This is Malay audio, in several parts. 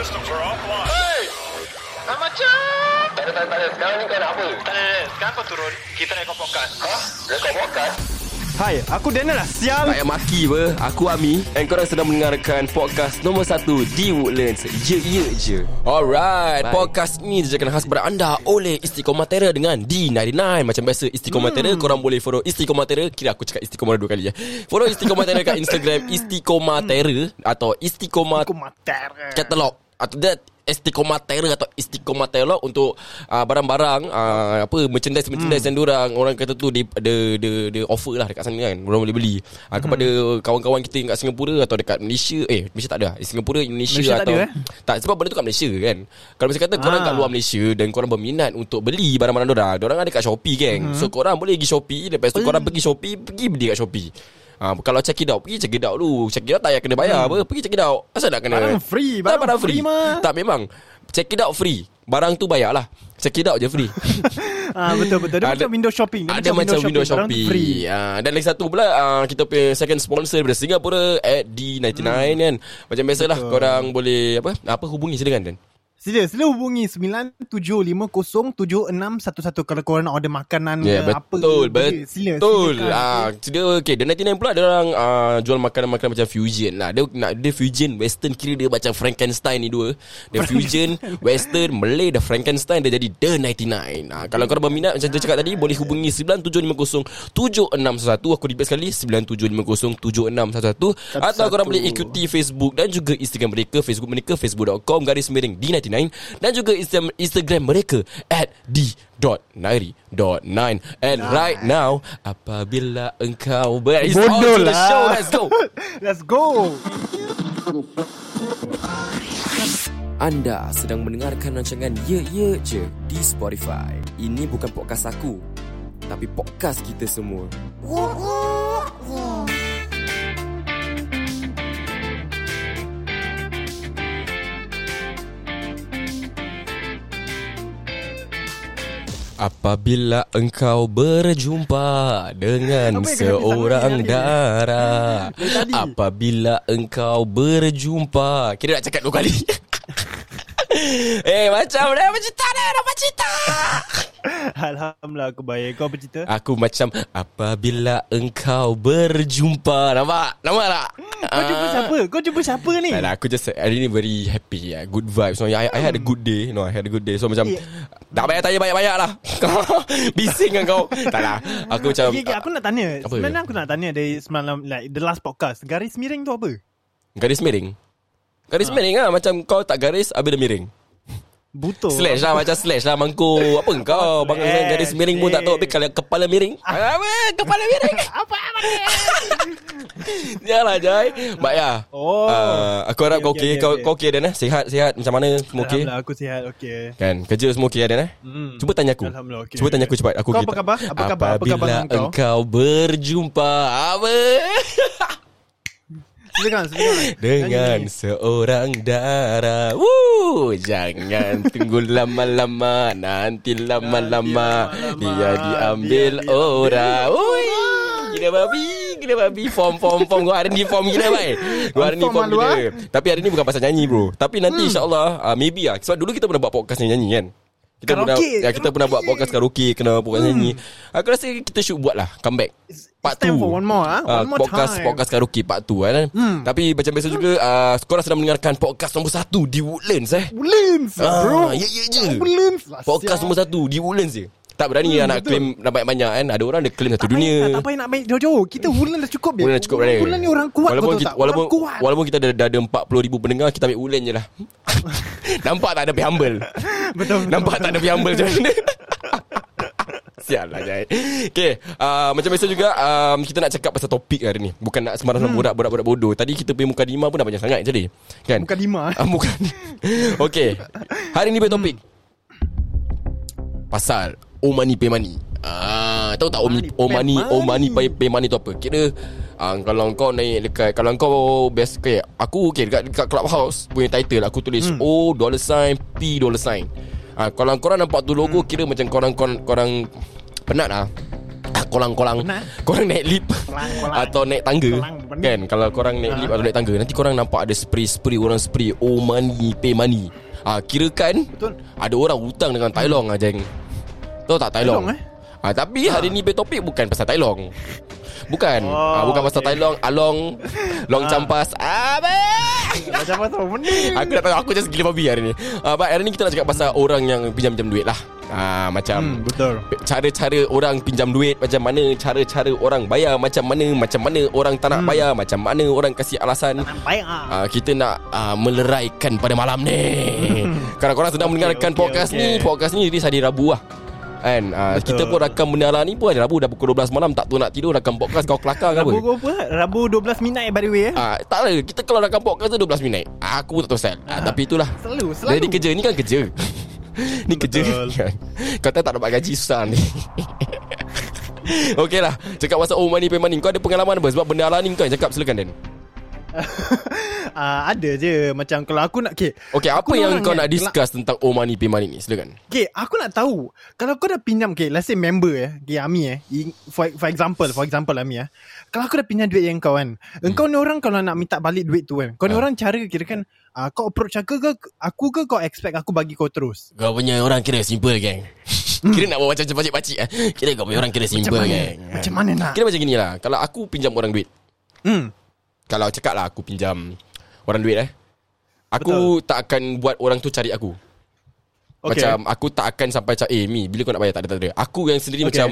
systems are offline. Hey! Ah, macam Tak ada, tak ada, tak ada. Sekarang ni kau nak apa? Tak ada, tak ada. Sekarang kau turun Kita rekod podcast Hah? Rekod podcast? Hai, aku Daniel lah sial. Tak payah maki apa Aku Ami And korang sedang mendengarkan Podcast nombor 1 Di Woodlands Ye ye je Alright Bye. Podcast ni Dijakan khas kepada anda Oleh Istiqomah Terror Dengan D99 Macam biasa Istiqomah hmm. Terror Korang boleh follow Istiqomah Terror Kira aku cakap Istiqomah dua kali ya Follow Istiqomah Terror kat Instagram Istiqomah Terror Atau Istiqomah Aku mater. Atau that Istiqomah Terror atau Istiqomah Terror untuk uh, barang-barang uh, apa merchandise merchandise hmm. yang orang orang kata tu dia ada ada ada offer lah dekat sana kan orang boleh beli uh, kepada kawan-kawan kita kat Singapura atau dekat Malaysia eh Malaysia tak ada Singapura Indonesia Malaysia atau tak ada, eh? tak sebab benda tu kat Malaysia kan kalau misalnya kata korang Ah. kat luar Malaysia dan korang berminat untuk beli barang-barang orang orang ada kat Shopee kan Hmm. so korang boleh pergi Shopee lepas tu korang pergi Shopee pergi beli kat Shopee Ha, kalau check it out Pergi check it out dulu. Check it out tak payah kena bayar apa. Pergi check it out Asal nak kena Hmm. Barang free, Tak, barang free. mah. Tak memang. Check it out free. Barang tu bayar lah Check it out je free. Ah betul betul. Dia Ada- macam window shopping. Dia Ada macam window Barang shopping, tu Free. Ah, Dan lagi satu pula ah, Kita punya second sponsor Daripada Singapura At D99 kan? Macam biasalah Betul. Korang boleh Apa Apa hubungi silakan Dan Sila sila hubungi 97502611 kalau korang nak order makanan Ya ke yeah, apa. betul. boleh. Sila Betul. silakan. ah, Dia okay The 99 pula Dia orang ah, Jual makanan-makanan macam fusion. Lah Dia nak dia fusion Western Kira dia macam Frankenstein ni dua. Dia fusion Western Malay Dia Frankenstein Dia jadi The 99 ah, Kalau korang berminat Macam dia cakap tadi Boleh hubungi 9750-7611 Aku repeat sekali 9750-7611 Atau korang boleh ikuti Facebook Dan juga Instagram mereka Facebook mereka Facebook.com Garis miring D99 Dan juga Instagram, Instagram mereka At D.9.9 And right now Apabila engkau ber It's on to the lah. show Let's go Let's go. Anda sedang mendengarkan rancangan Ye Ye Je di Spotify. Ini bukan podcast aku, tapi podcast kita semua. Apabila engkau berjumpa dengan seorang tadi. Apabila engkau berjumpa Kira nak cakap dua kali Eh macam dah apa cerita dah Apa cerita Alhamdulillah aku baik. Kau apa cerita? Aku macam Apabila engkau berjumpa Nampak? Nampak tak? Kau jumpa siapa? Kau jumpa siapa ni? Tak lah, aku just Hari ni very happy yeah. Good vibes so, I, I had a good day No I had a good day So macam Eh. Tak payah tanya banyak-banyak lah Bising kan kau Tak lah Aku macam Okay, okay, aku nak tanya. Apa? Sebenarnya aku nak tanya dari semalam like the last podcast. Garis miring tu apa? Garis miring Garis Ha. miring lah Macam kau tak garis Habis dia miring Butuh. Slash lah Macam slash lah Mangkuk Apa kau Bangun slash, garis miring pun tak tahu Habis kalau kepala miring Ah. Apa Kepala miring Apa ni? Yalah Jai Baik ya Oh. uh, Aku harap Okay, kau okay, okey okay, Kau okay. kau okey Dan eh Sihat sihat Macam mana Semua okey Alhamdulillah aku sihat. Okay. Kan kerja semua okey Dan eh Hmm. Cuba tanya aku Alhamdulillah, okey. Cuba tanya aku cepat Aku Kau okey apa khabar? Apa khabar? Apa khabar Apabila dengan kau? engkau berjumpa Apa Silakan, silakan. Dengan Nyanyi. seorang darah. Woo, Jangan tunggu lama-lama. Nanti lama-lama. Dia diambil dia diambil orang Ui, Gila babi. Gila babi. Form form form. Gua hari ni form gila baik. Gua hari ni Form gila. ah. Tapi hari ni bukan pasal nyanyi bro. Tapi nanti insyaAllah uh, Maybe lah Sebab dulu kita pernah buat podcast ni nyanyi kan kita pernah, Karaoke, ya, kita pernah buat podcast karaoke Kena podcast nyanyi Aku rasa kita should buat lah Comeback Part it's time 2 for one more, ah. One more podcast, time. Podcast karaoke part 2 kan Hmm. Tapi macam biasa juga uh, Korang sedang mendengarkan podcast nombor 1 Di Woodlands eh Woodlands Ah, bro. ya, ya je. Woodlands lah. Podcast nombor 1 Di Woodlands je Tak berani Hmm, lah nak betul. claim banyak-banyak kan Ada orang dia claim satu Tak dunia payah, tak payah nak baik jauh-jauh. Kita Woodlands dah cukup. Woodlands cukup berani ni orang kuat walaupun kita, tak? walaupun, Orang kuat. walaupun kita dah, dah ada 40 ribu pendengar Kita ambil Woodlands je lah Nampak tak ada pay humble Betul, betul, Nampak betul. tak ada pay humble macam mana Sial lah Jai Okay uh, Macam biasa juga um, Kita nak cakap pasal topik hari ni Bukan nak sembarang hmm. borak Borak-borak bodoh Tadi kita punya muka lima pun dah banyak sangat jadi Kan Bukan lima. Ah, Bukan Okay Hari ni punya topik Pasal Omani pay money Ah, tahu tak Omani Omani. Omani pay, pay money tu apa? Kira ah, kalau kau naik dekat kalau kau best okay, aku okay dekat, dekat clubhouse punya title aku tulis hmm. O dollar sign P dollar sign. Ah, kalau korang nampak tu logo hmm. kira macam korang korang, korang penat ah. ah, Kolang-kolang. Korang naik lift Kolang-kolang. Atau naik tangga Kolang. Kan Kalau korang naik Ah. lift Atau naik tangga Nanti korang nampak ada spray-spray Orang spray Oh money Pay money ah, Kira kan Betul. Ada orang hutang dengan Tai Long lah jeng Tahu tak Tai Long? Long, eh? Ah, tapi hari ni topik bukan pasal Tai Long. Bukan. Oh, ah, bukan pasal okay. Tai Long, Along, Long Campas. Abang. Macam apa tu benda Aku dah tahu Aku just gila babi hari ni uh, But hari ni kita nak cakap pasal Orang yang pinjam-pinjam duit lah uh, Macam Hmm, betul. Cara-cara orang pinjam duit Macam mana Cara-cara orang bayar Macam mana Macam mana orang tak nak bayar Macam mana orang kasih alasan Baik ah. uh, Kita nak uh, meleraikan pada malam ni Kalau korang sedang Okay, mendengarkan okay, podcast okay. ni Podcast ni rilis hari Rabu lah Kan? Uh, Betul. Kita pun rakam benda lah ni pun. Hari Rabu Dah pukul 12 malam Tak tahu nak tidur Rakam podcast kau kelakar ke apa? Rabu apa? Rabu 12 minit by the way eh. Ah, tak lah Kita kalau rakam podcast tu 12 minit. Ah, Aku pun tak tahu Sal ah, Tapi itulah. Selalu, selalu. Jadi kerja Ni kan kerja. Ni kerja. Betul. Kau tak dapat gaji Susah ni? Okey lah Cakap pasal Oh money pay money. Kau ada pengalaman apa? Sebab benda lah ni kau yang cakap. Silakan Dan Ah, ada je macam kalau aku nak okay, Okey apa yang kau nak discuss Tentang oh money pay money ni Silakan okay, aku nak tahu kalau kau dah pinjam okay, let's say member eh, okay, Ami eh, for for example, for example Ami eh. Kalau aku dah pinjam duit yang kau kan, engkau ni orang kalau nak minta balik duit tu kan, kau ni Ah. orang cara kira kan uh, kau approach aku ke aku ke kau expect aku bagi kau terus? Kau punya orang kira simple geng Kira nak buat macam pacik-pacik eh. Kira kau punya orang kira Macam simple mana? geng Macam mana nak? Kira macam gini lah Kalau aku pinjam orang duit Hmm. Kalau cakap lah aku pinjam Orang duit eh Aku tak akan buat orang tu cari aku Okay. Macam aku tak akan sampai macam Eh Mi bila kau nak bayar tak ada tak ada Aku yang sendiri Okay. macam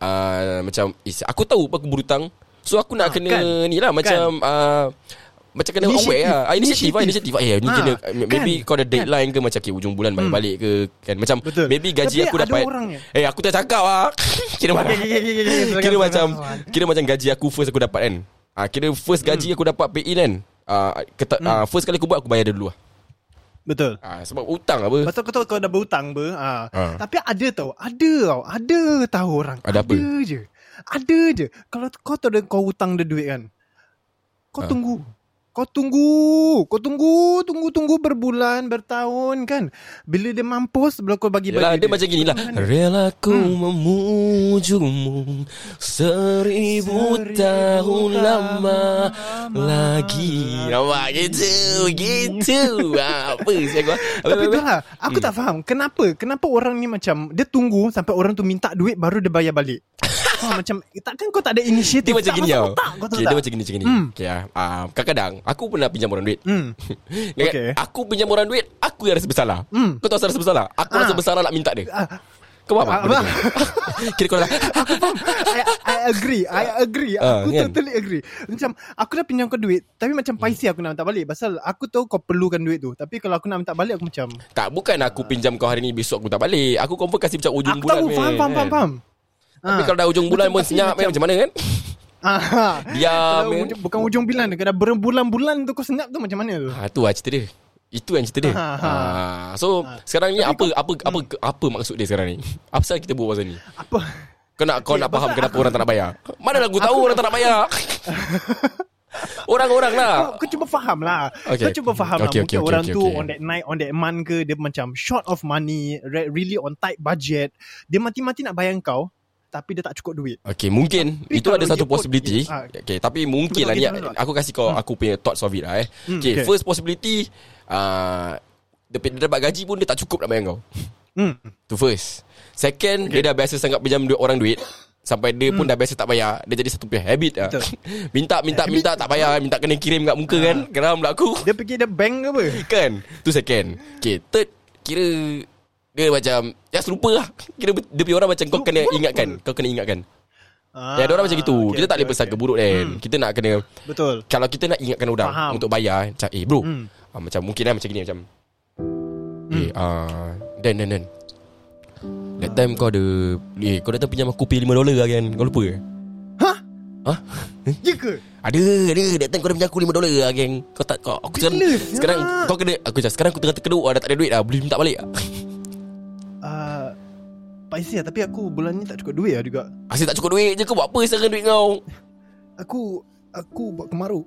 uh, Macam is, Aku tahu aku berhutang So aku nak Ah, kena kan. ni lah Macam uh, Macam kena Initiative. aware lah ah, Inisiatif lah Eh ni Ah, kena kan. Maybe kau ada deadline ke Macam okay, ujung bulan bayar Hmm. balik ke kan Macam Betul. Maybe gaji Tapi aku dapat yang- Eh aku tak cakap lah Kira Okay, okay, okay, macam. Kira macam gaji aku first aku dapat kan ah, Kira first gaji aku dapat pay kan ah, keta, ah, First kali aku buat Aku bayar dia dulu lah Betul. ah, Sebab hutang apa Pasal kau tahu kau dah berhutang ber. Ha. Ah. Tapi ada tau. Ada tau. Ada tahu orang. Ada apa? Ada je. Ada je. Kalau kau tahu kau hutang dia duit kan. Kau Ah. tunggu. Kau tunggu. Kau tunggu. Tunggu, tunggu berbulan, bertahun kan. Bila dia mampus, bila kau bagi Yalah, bagi dia macam gini lah. Rela ku memujumu Seribu Seribu tahun lama lama. Lagi. Nampak gitu Gitu. Apa sih aku? Tapi tu lah Aku tak faham Kenapa? Kenapa orang ni macam Dia tunggu Sampai orang tu minta duit Baru dia bayar balik ha, Macam Takkan kau tak ada inisiatif Dia macam tak gini tau kau tahu okay, tak? Dia macam gini macam gini Hmm. okay, ah, ah, Kadang-kadang Aku pernah pinjam orang duit Hmm. Kan? Okay. Aku pinjam orang duit Aku yang rasa bersalah Hmm. Kau tahu asal rasa bersalah Aku Ah. rasa bersalah nak minta dia Ah, Kau faham tak? Ah, abang. tu? Kira kau dah I, I agree I agree Ah, Aku kan? totally agree Macam Aku dah pinjam kau duit Tapi macam paisi aku nak minta balik Pasal aku tahu kau perlukan duit tu Tapi kalau aku nak minta balik Aku macam Tak bukan aku pinjam kau hari ni Besok aku tak balik Aku confirm kasih macam ujung Aku bulan tahu meh, Faham faham faham faham Tapi Ah. kalau dah ujung bulan pun Tapi senyap macam, macam mana kan Ah, Diam, Kalau eh. ujung- Bukan ujung bulan Kalau berbulan-bulan tu kau senyap tu macam mana tu Ha tu lah cerita dia. Itu yang cerita dia. Ha, Ha, ha. so sekarang ni apa apa apa Hmm. apa maksud dia sekarang ni? Apa pasal kita buat pasal ni? Apa Kau nak kau Okay, nak faham kenapa aku- orang tak nak bayar? Mana aku tahu orang tak nak bayar? Orang-orang lah. kau, kau cuba faham lah Okay. Kau cuba faham Okay, lah okay, Mungkin okay, orang okay, tu okay. On that night On that month ke Dia macam short of money re- Really on tight budget Dia mati-mati nak bayar kau Tapi dia tak cukup duit. Okay mungkin Tapi Itu ada satu possibility. Ah. okay, Tapi mungkin lah ni. Aku kasih kau Aku punya thoughts of it lah eh. Hmm, okay, okay. First possibility uh, dia, dia dapat gaji pun Dia tak cukup nak bayar kau. Hmm. Tu first. Second okay. Dia dah biasa sangat pinjam duit orang duit Sampai dia pun dah biasa tak bayar. Dia jadi satu punya habit lah. Hmm. Minta minta Habit. minta tak bayar Minta kena kirim kat muka kan. Geram pula aku. Dia pergi dia bank ke apa? Kan? Tu second. Okay third Kira Dia macam Just lupa lah. Kira dia punya orang macam Kau kena ingatkan. Kau kena ingatkan. Ah, Ya ada orang macam gitu. Okay, Kita tak boleh okay, besar okay. ke buruk kan Kita nak kena Betul. Kalau kita nak ingatkan orang Faham. Untuk bayar Macam eh bro. Hmm. ah, Macam mungkin lah macam gini Macam Eh ah, Dan dan dan. That time kau ada Eh kau datang pinjam aku Pay 5 dolar lah kan? Kau lupa ke? Hah? Hah? Ya ke? Ada ada. That time kau dah pinjam aku 5 dolar lah geng. Kau tak kau Aku sekarang Gila, Sekarang kau kena Aku cakap sekarang aku tengah terkeduk ah, Dah tak ada duit lah Boleh minta balik Paisi lah Tapi aku bulan ni tak cukup duit lah juga. Asyik tak cukup duit je Kau buat apa sekarang duit kau? Aku Aku buat kemaru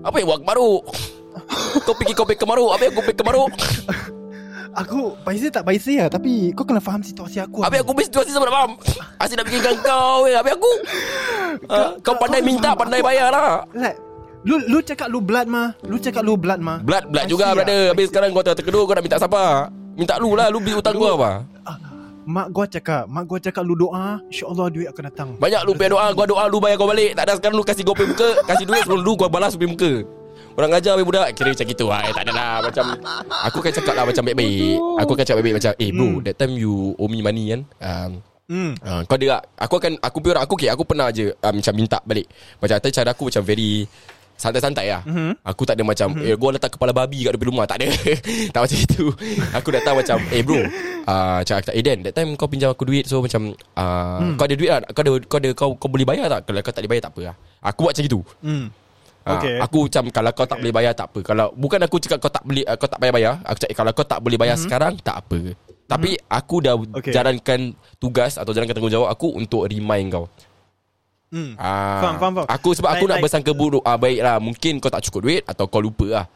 Apa yang buat kemaruk? Kau pergi kau pergi kemaruk. Apa yang kau pergi kemaruk? Aku paisi tak paisi lah Tapi kau kena faham situasi aku Habis aku punya situasi sama nak faham? Asyik nak fikirkan kau weh Habis aku? Ah, Kau pandai kau minta faham Pandai aku. bayar lah. Like Lu lu cakap lu blood mah Lu cakap lu blood mah. Blood blood juga see brother. Lah. Habis sekarang kau tengah terkedut Kau nak minta siapa? Minta lu lah Lu beli hutang gua apa? Ah, Mak gua cakap Mak gua cakap lu doa InsyaAllah duit akan datang. Banyak lu pay doa Gua doa lu bayar kau balik. Tak ada sekarang lu kasih gopay muka Kasih duit sebelum lu Gua balas gopay muka. Orang ajar habis budak Kira macam gitu. Lah eh, Tak ada lah Macam Aku kan cakap lah Macam baik-baik. Aku kan cakap baik-baik Macam eh bro Hmm. That time you owe me money kan? Um, Hmm. uh, Kau dia Aku akan Aku orang Aku okay, Aku pernah je uh, Macam minta balik. Macam tapi cara aku macam very Santai-santai lah. Mhm. Aku tak ada macam Eh gua letak kepala babi kat depan rumah. Tak ada. Tak macam itu. Aku datang macam Eh bro uh, Cakap Eh Dan That time kau pinjam aku duit. So macam uh, Hmm. Kau ada duit lah Kau ada, kau ada kau, kau boleh bayar tak? Kalau kau tak boleh bayar tak apa lah. Aku buat macam itu. Hmm. Ah, Okay. Aku macam Kalau kau tak boleh bayar tak apa. Kalau Bukan aku cakap kau tak boleh uh, Kau tak bayar-bayar Aku cakap kalau kau tak boleh bayar sekarang Tak apa. Tapi aku dah Mhm. Okay. jalankan tugas Atau jalankan tanggungjawab aku Untuk remind kau Hmm. Ah, Faham, faham, faham. Aku sebab aku Like- nak like- bersangka buruk. Ah baiklah, mungkin kau tak cukup duit atau kau lupa lah.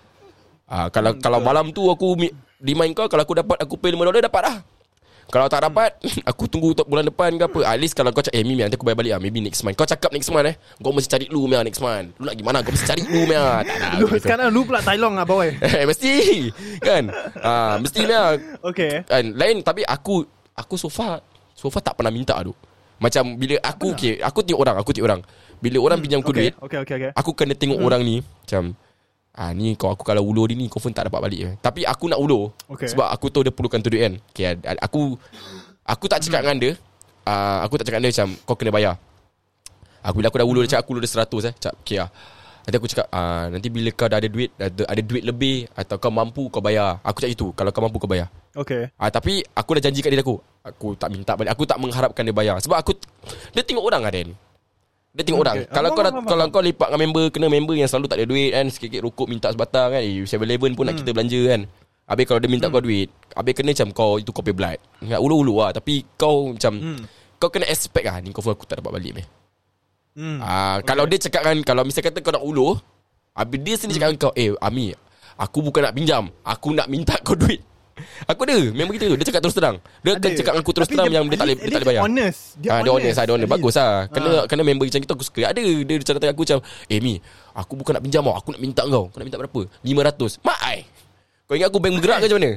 Ah kalau Hmm, kalau malam tu aku mi- remind kau kalau aku dapat aku pay 5 dolar dapat dah. Kalau tak dapat Aku tunggu untuk bulan depan ke apa. At least kalau kau cakap Eh Mimi nanti aku bayar balik lah. Maybe next month. Kau cakap next month eh. Kau mesti cari lu Mia next month. Lu nak gimana Kau mesti cari lu Mia Tak lah Lu sekarang lu pula Thailand lah boy Eh mesti. Kan? Ah, Mesti Mia Okay. Kan? Lain tapi aku aku so far so far tak pernah minta tu macam bila aku okay, aku tengok orang aku tengok orang bila orang pinjam aku okay. duit Okay okay okay aku kena tengok orang ni macam ah ni kau aku kalau ulur dia ni confirm tak dapat balik tapi aku nak ulur Okay. sebab aku tahu dia perlukan tu duit kan okay, aku aku tak cakap dengan dia ah, aku tak cakap dengan dia macam kau kena bayar Aku bila aku dah ulur dia cakap aku ulur dia 100 eh. Cakap okay lah. Nanti aku cakap ah, nanti bila kau dah ada duit ada, ada duit lebih atau kau mampu kau bayar. Aku cakap itu. Kalau kau mampu kau bayar. Okay Ah tapi aku dah janji kat diri aku. Aku tak minta balik. Aku tak mengharapkan dia bayar. Sebab aku dia tengok orang ah Den. Dia tengok Hmm, orang. okay. Kalau Ah, kau dah, faham, kalau kau lepak dengan member kena member yang selalu tak ada duit kan, sikit-sikit rokok minta sebatang kan. Eh 7-Eleven pun nak Hmm. kita belanja kan. Habis kalau dia minta kau duit, habis kena macam kau itu copy blood. Ingat ulu-ulu lah tapi kau macam Hmm. kau kena expect lah ni kau aku tak dapat balik meh. Hmm Ah, kalau dia cakap kan kalau misal kata kau nak ulur, habis dia sendiri cakap dengan kau, "Eh, Ami, aku bukan nak pinjam, aku nak minta kau duit." Aku ada. Memang gitu. Dia cakap terus terang. Dia akan cakap dengan aku terus Tapi terang dia- Yang dia tak boleh Dia tak boleh bayar. honest. Dia Ah, Dia honest. honest, lah Dia honest. Bagus lah. Kena, Ah. kena member macam kita Aku suka. Ada Dia cakap aku macam Eh Mi Aku bukan nak pinjam tau Aku nak minta kau. Kau nak minta berapa? 500 Mak ai Kau ingat aku bank bergerak ke macam mana?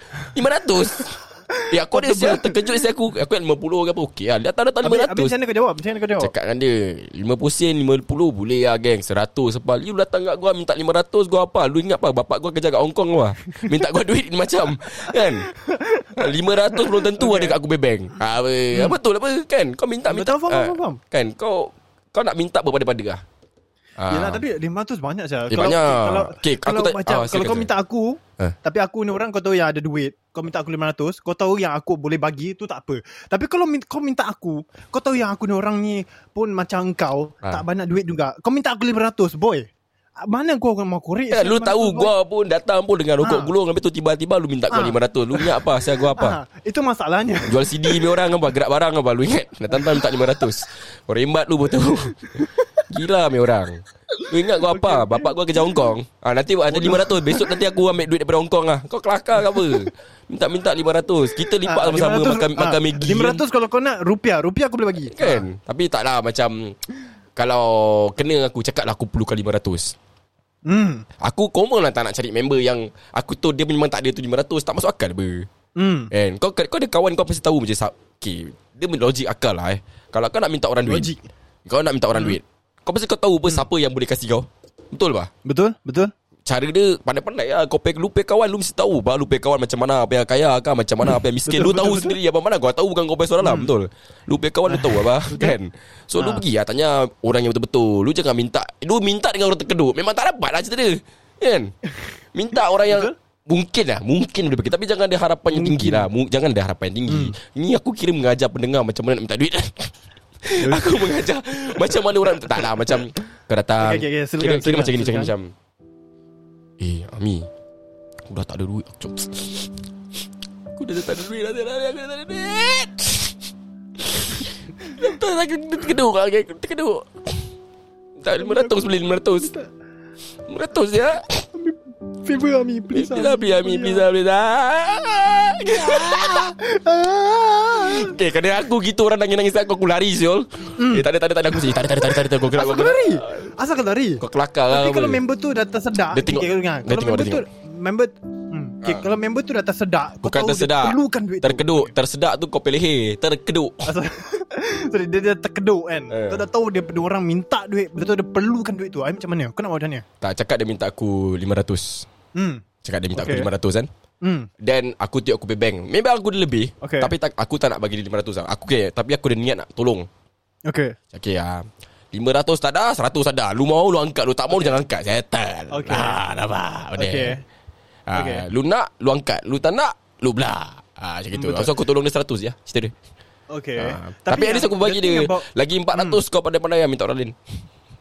500 Eh aku ada siap Terkejut siap aku. Aku nak 50 ke apa Okey lah. Dia tak Habis, habis 500 macam mana kau jawab? Macam mana kau jawab? Cakap dengan dia 50 sen 50 boleh lah geng. 100 sebab You datang kat gua Minta 500 Gua apa? Lu ingat apa? Bapak gua kerja kat Hong Kong gua Minta gua duit ni macam Kan? 500 belum tentu Okay. ada kat aku bank. Ha, apa, hmm. Betul apa? Kan? Kau minta minta Betul, faham, ah, faham, faham. Kan? Kau Kau nak minta berpada-pada lah. Ah. Yelah tapi 500 banyak saja. Eh, banyak. Kalau Okay, kalau aku tak- macam ah, kalau kau minta aku Ah. tapi aku ni orang kau tahu yang ada duit, kau minta aku 500, kau tahu yang aku boleh bagi tu tak apa. Tapi kalau min- kau minta aku, kau tahu yang aku ni orang ni pun macam kau, Ah. tak banyak duit juga. Kau minta aku 500, boy. Ah, Mana kau akan mau korek? Kan, lu 500, tahu boy? gua pun datang pun dengan rokok Ah. gulung Habis tu tiba-tiba lu minta gua Ah. 500 Lu ingat apa Saya gua apa Ah, itu masalahnya. Jual CD ni orang apa Gerak barang apa Lu ingat Datang-datang minta 500 Kau rembat lu betul Gila ni orang. Lu ingat gua apa? Bapak gua kerja Hong Kong ah, Nanti ada 500 Besok nanti aku ambil duit daripada Hong Kong lah Kau kelakar ke apa? Minta-minta 500 Kita lipat Ah, sama-sama 500, Makan, ah, makan Maggi. 500 kalau kau nak rupiah, rupiah aku boleh bagi. Kan? Tapi tak lah macam Kalau Kena aku cakap lah Aku perlukan 500 Hmm. Aku common lah tak nak cari member yang Aku tahu dia memang tak ada tu 500 Tak masuk akal ber Hmm. Kan? Kau, kau ada kawan kau pasti tahu macam Okay Dia logik akal lah eh. Kalau kau nak minta orang duit Logik. Kau nak minta orang duit Kau pasti kau tahu apa Siapa yang boleh kasih kau. Betul bah? Betul? Betul? Cara dia pandai-pandai lah. Kau pay, lu pay kawan Lu mesti tahu bah, Lu pay kawan macam mana Apa yang kaya kan Macam mana apa yang miskin. Betul, Lu tahu betul, sendiri apa mana. Kau tahu bukan kau pay suara dalam Betul. Lu pay kawan lu tahu apa Kan? So lu Ah. pergi lah Tanya orang yang betul-betul. Lu jangan minta Lu minta dengan orang terkedut. Memang tak dapat lah cerita dia Kan? Minta orang yang Mungkin lah Mungkin boleh pergi Tapi jangan ada harapan yang tinggi lah. Jangan ada harapan yang tinggi. Ni aku kira mengajar pendengar Macam mana nak minta duit Aku mengajar. Macam mana orang Tak lah macam Kau datang. Okay, okay, okay. Silakan, Kira, kira silakan, macam gini silakan. macam Eh Ami Aku dah tak ada duit. Aku, cakap, aku dah tak ada duit dah, dah, dah, Aku dah tak ada duit. Tak lagi Terkeduk lagi Terkeduk. Tak 500 beli 500 500 ya Favor Ami Please Please lah Please Ami Please lah Please lah Okay kadang aku gitu Orang nangis-nangis Aku aku lari Syul Eh tak ada tak ada tak ada Aku sini. Tak ada tak ada tak ada, Asal kau lari? Asal kau lari? Kau kelakar lah Tapi apa. kalau member tu dah tersedak Dia tengok- okay, dengar. dia Kalau tengok, member dia tu Member okay, Kalau member tu dah tersedak kau Bukan tahu dia tersedak. Perlukan duit tu. Terkeduk. Tersedak tu kau pilih Terkeduk. Asal Sorry, dia, dia terkeduk kan? Eh. Kau dah tahu dia, dia orang minta duit. Betul-betul dia perlukan duit tu. Ai, Macam mana? Kau nak buat macam mana? Tak cakap dia minta aku 500 Hmm. Cakap dia minta Okay. aku 500 kan? Hmm. Then aku tengok aku pay bank. Memang aku ada lebih Okay. Tapi tak, aku tak nak bagi dia 500 lah. Aku okay Tapi aku ada niat nak tolong. Okay. Okay ah. 500 tak ada 100 ada. Lu mau lu angkat Lu tak mau lu jangan angkat. Settle. Okay. ah, Nampak? Benda. Okay. Ah, Okay. Lu nak Lu angkat. Lu tak nak Lu belah. Ah, Macam gitu. Betul. So aku tolong dia 100 ya Cerita dia. Okay ah. Tapi, at least aku bagi dia about- Lagi 400 kau pandai-pandai Minta orang lain.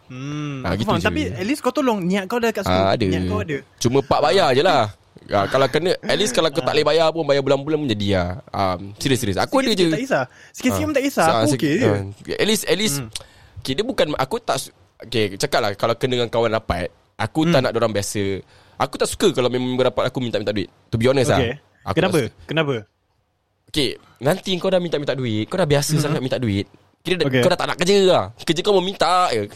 Hmm. Aku gitu faham. je. Tapi at least kau tolong. Niat kau dah kat situ. Ah, Ada. Niat kau ada. Cuma pak bayar je lah. Ah, kalau kena At least kalau kau tak boleh bayar pun Bayar bulan-bulan pun jadi lah um, Serius serius Aku ada je. tak kisah. Sikit-sikit pun tak kisah. Ah, Aku okay je. ah, At least At least Okay dia bukan Aku tak Okay cakap lah. Kalau kena dengan kawan rapat Aku tak nak orang biasa Aku tak suka Kalau member rapat aku Minta-minta duit. To be honest Okay. lah. Aku Kenapa? Kenapa? Okay Nanti kau dah minta-minta duit Kau dah biasa sangat minta duit. Kira Okay. kau dah tak nak kerja lah. Kerja kau mau minta je.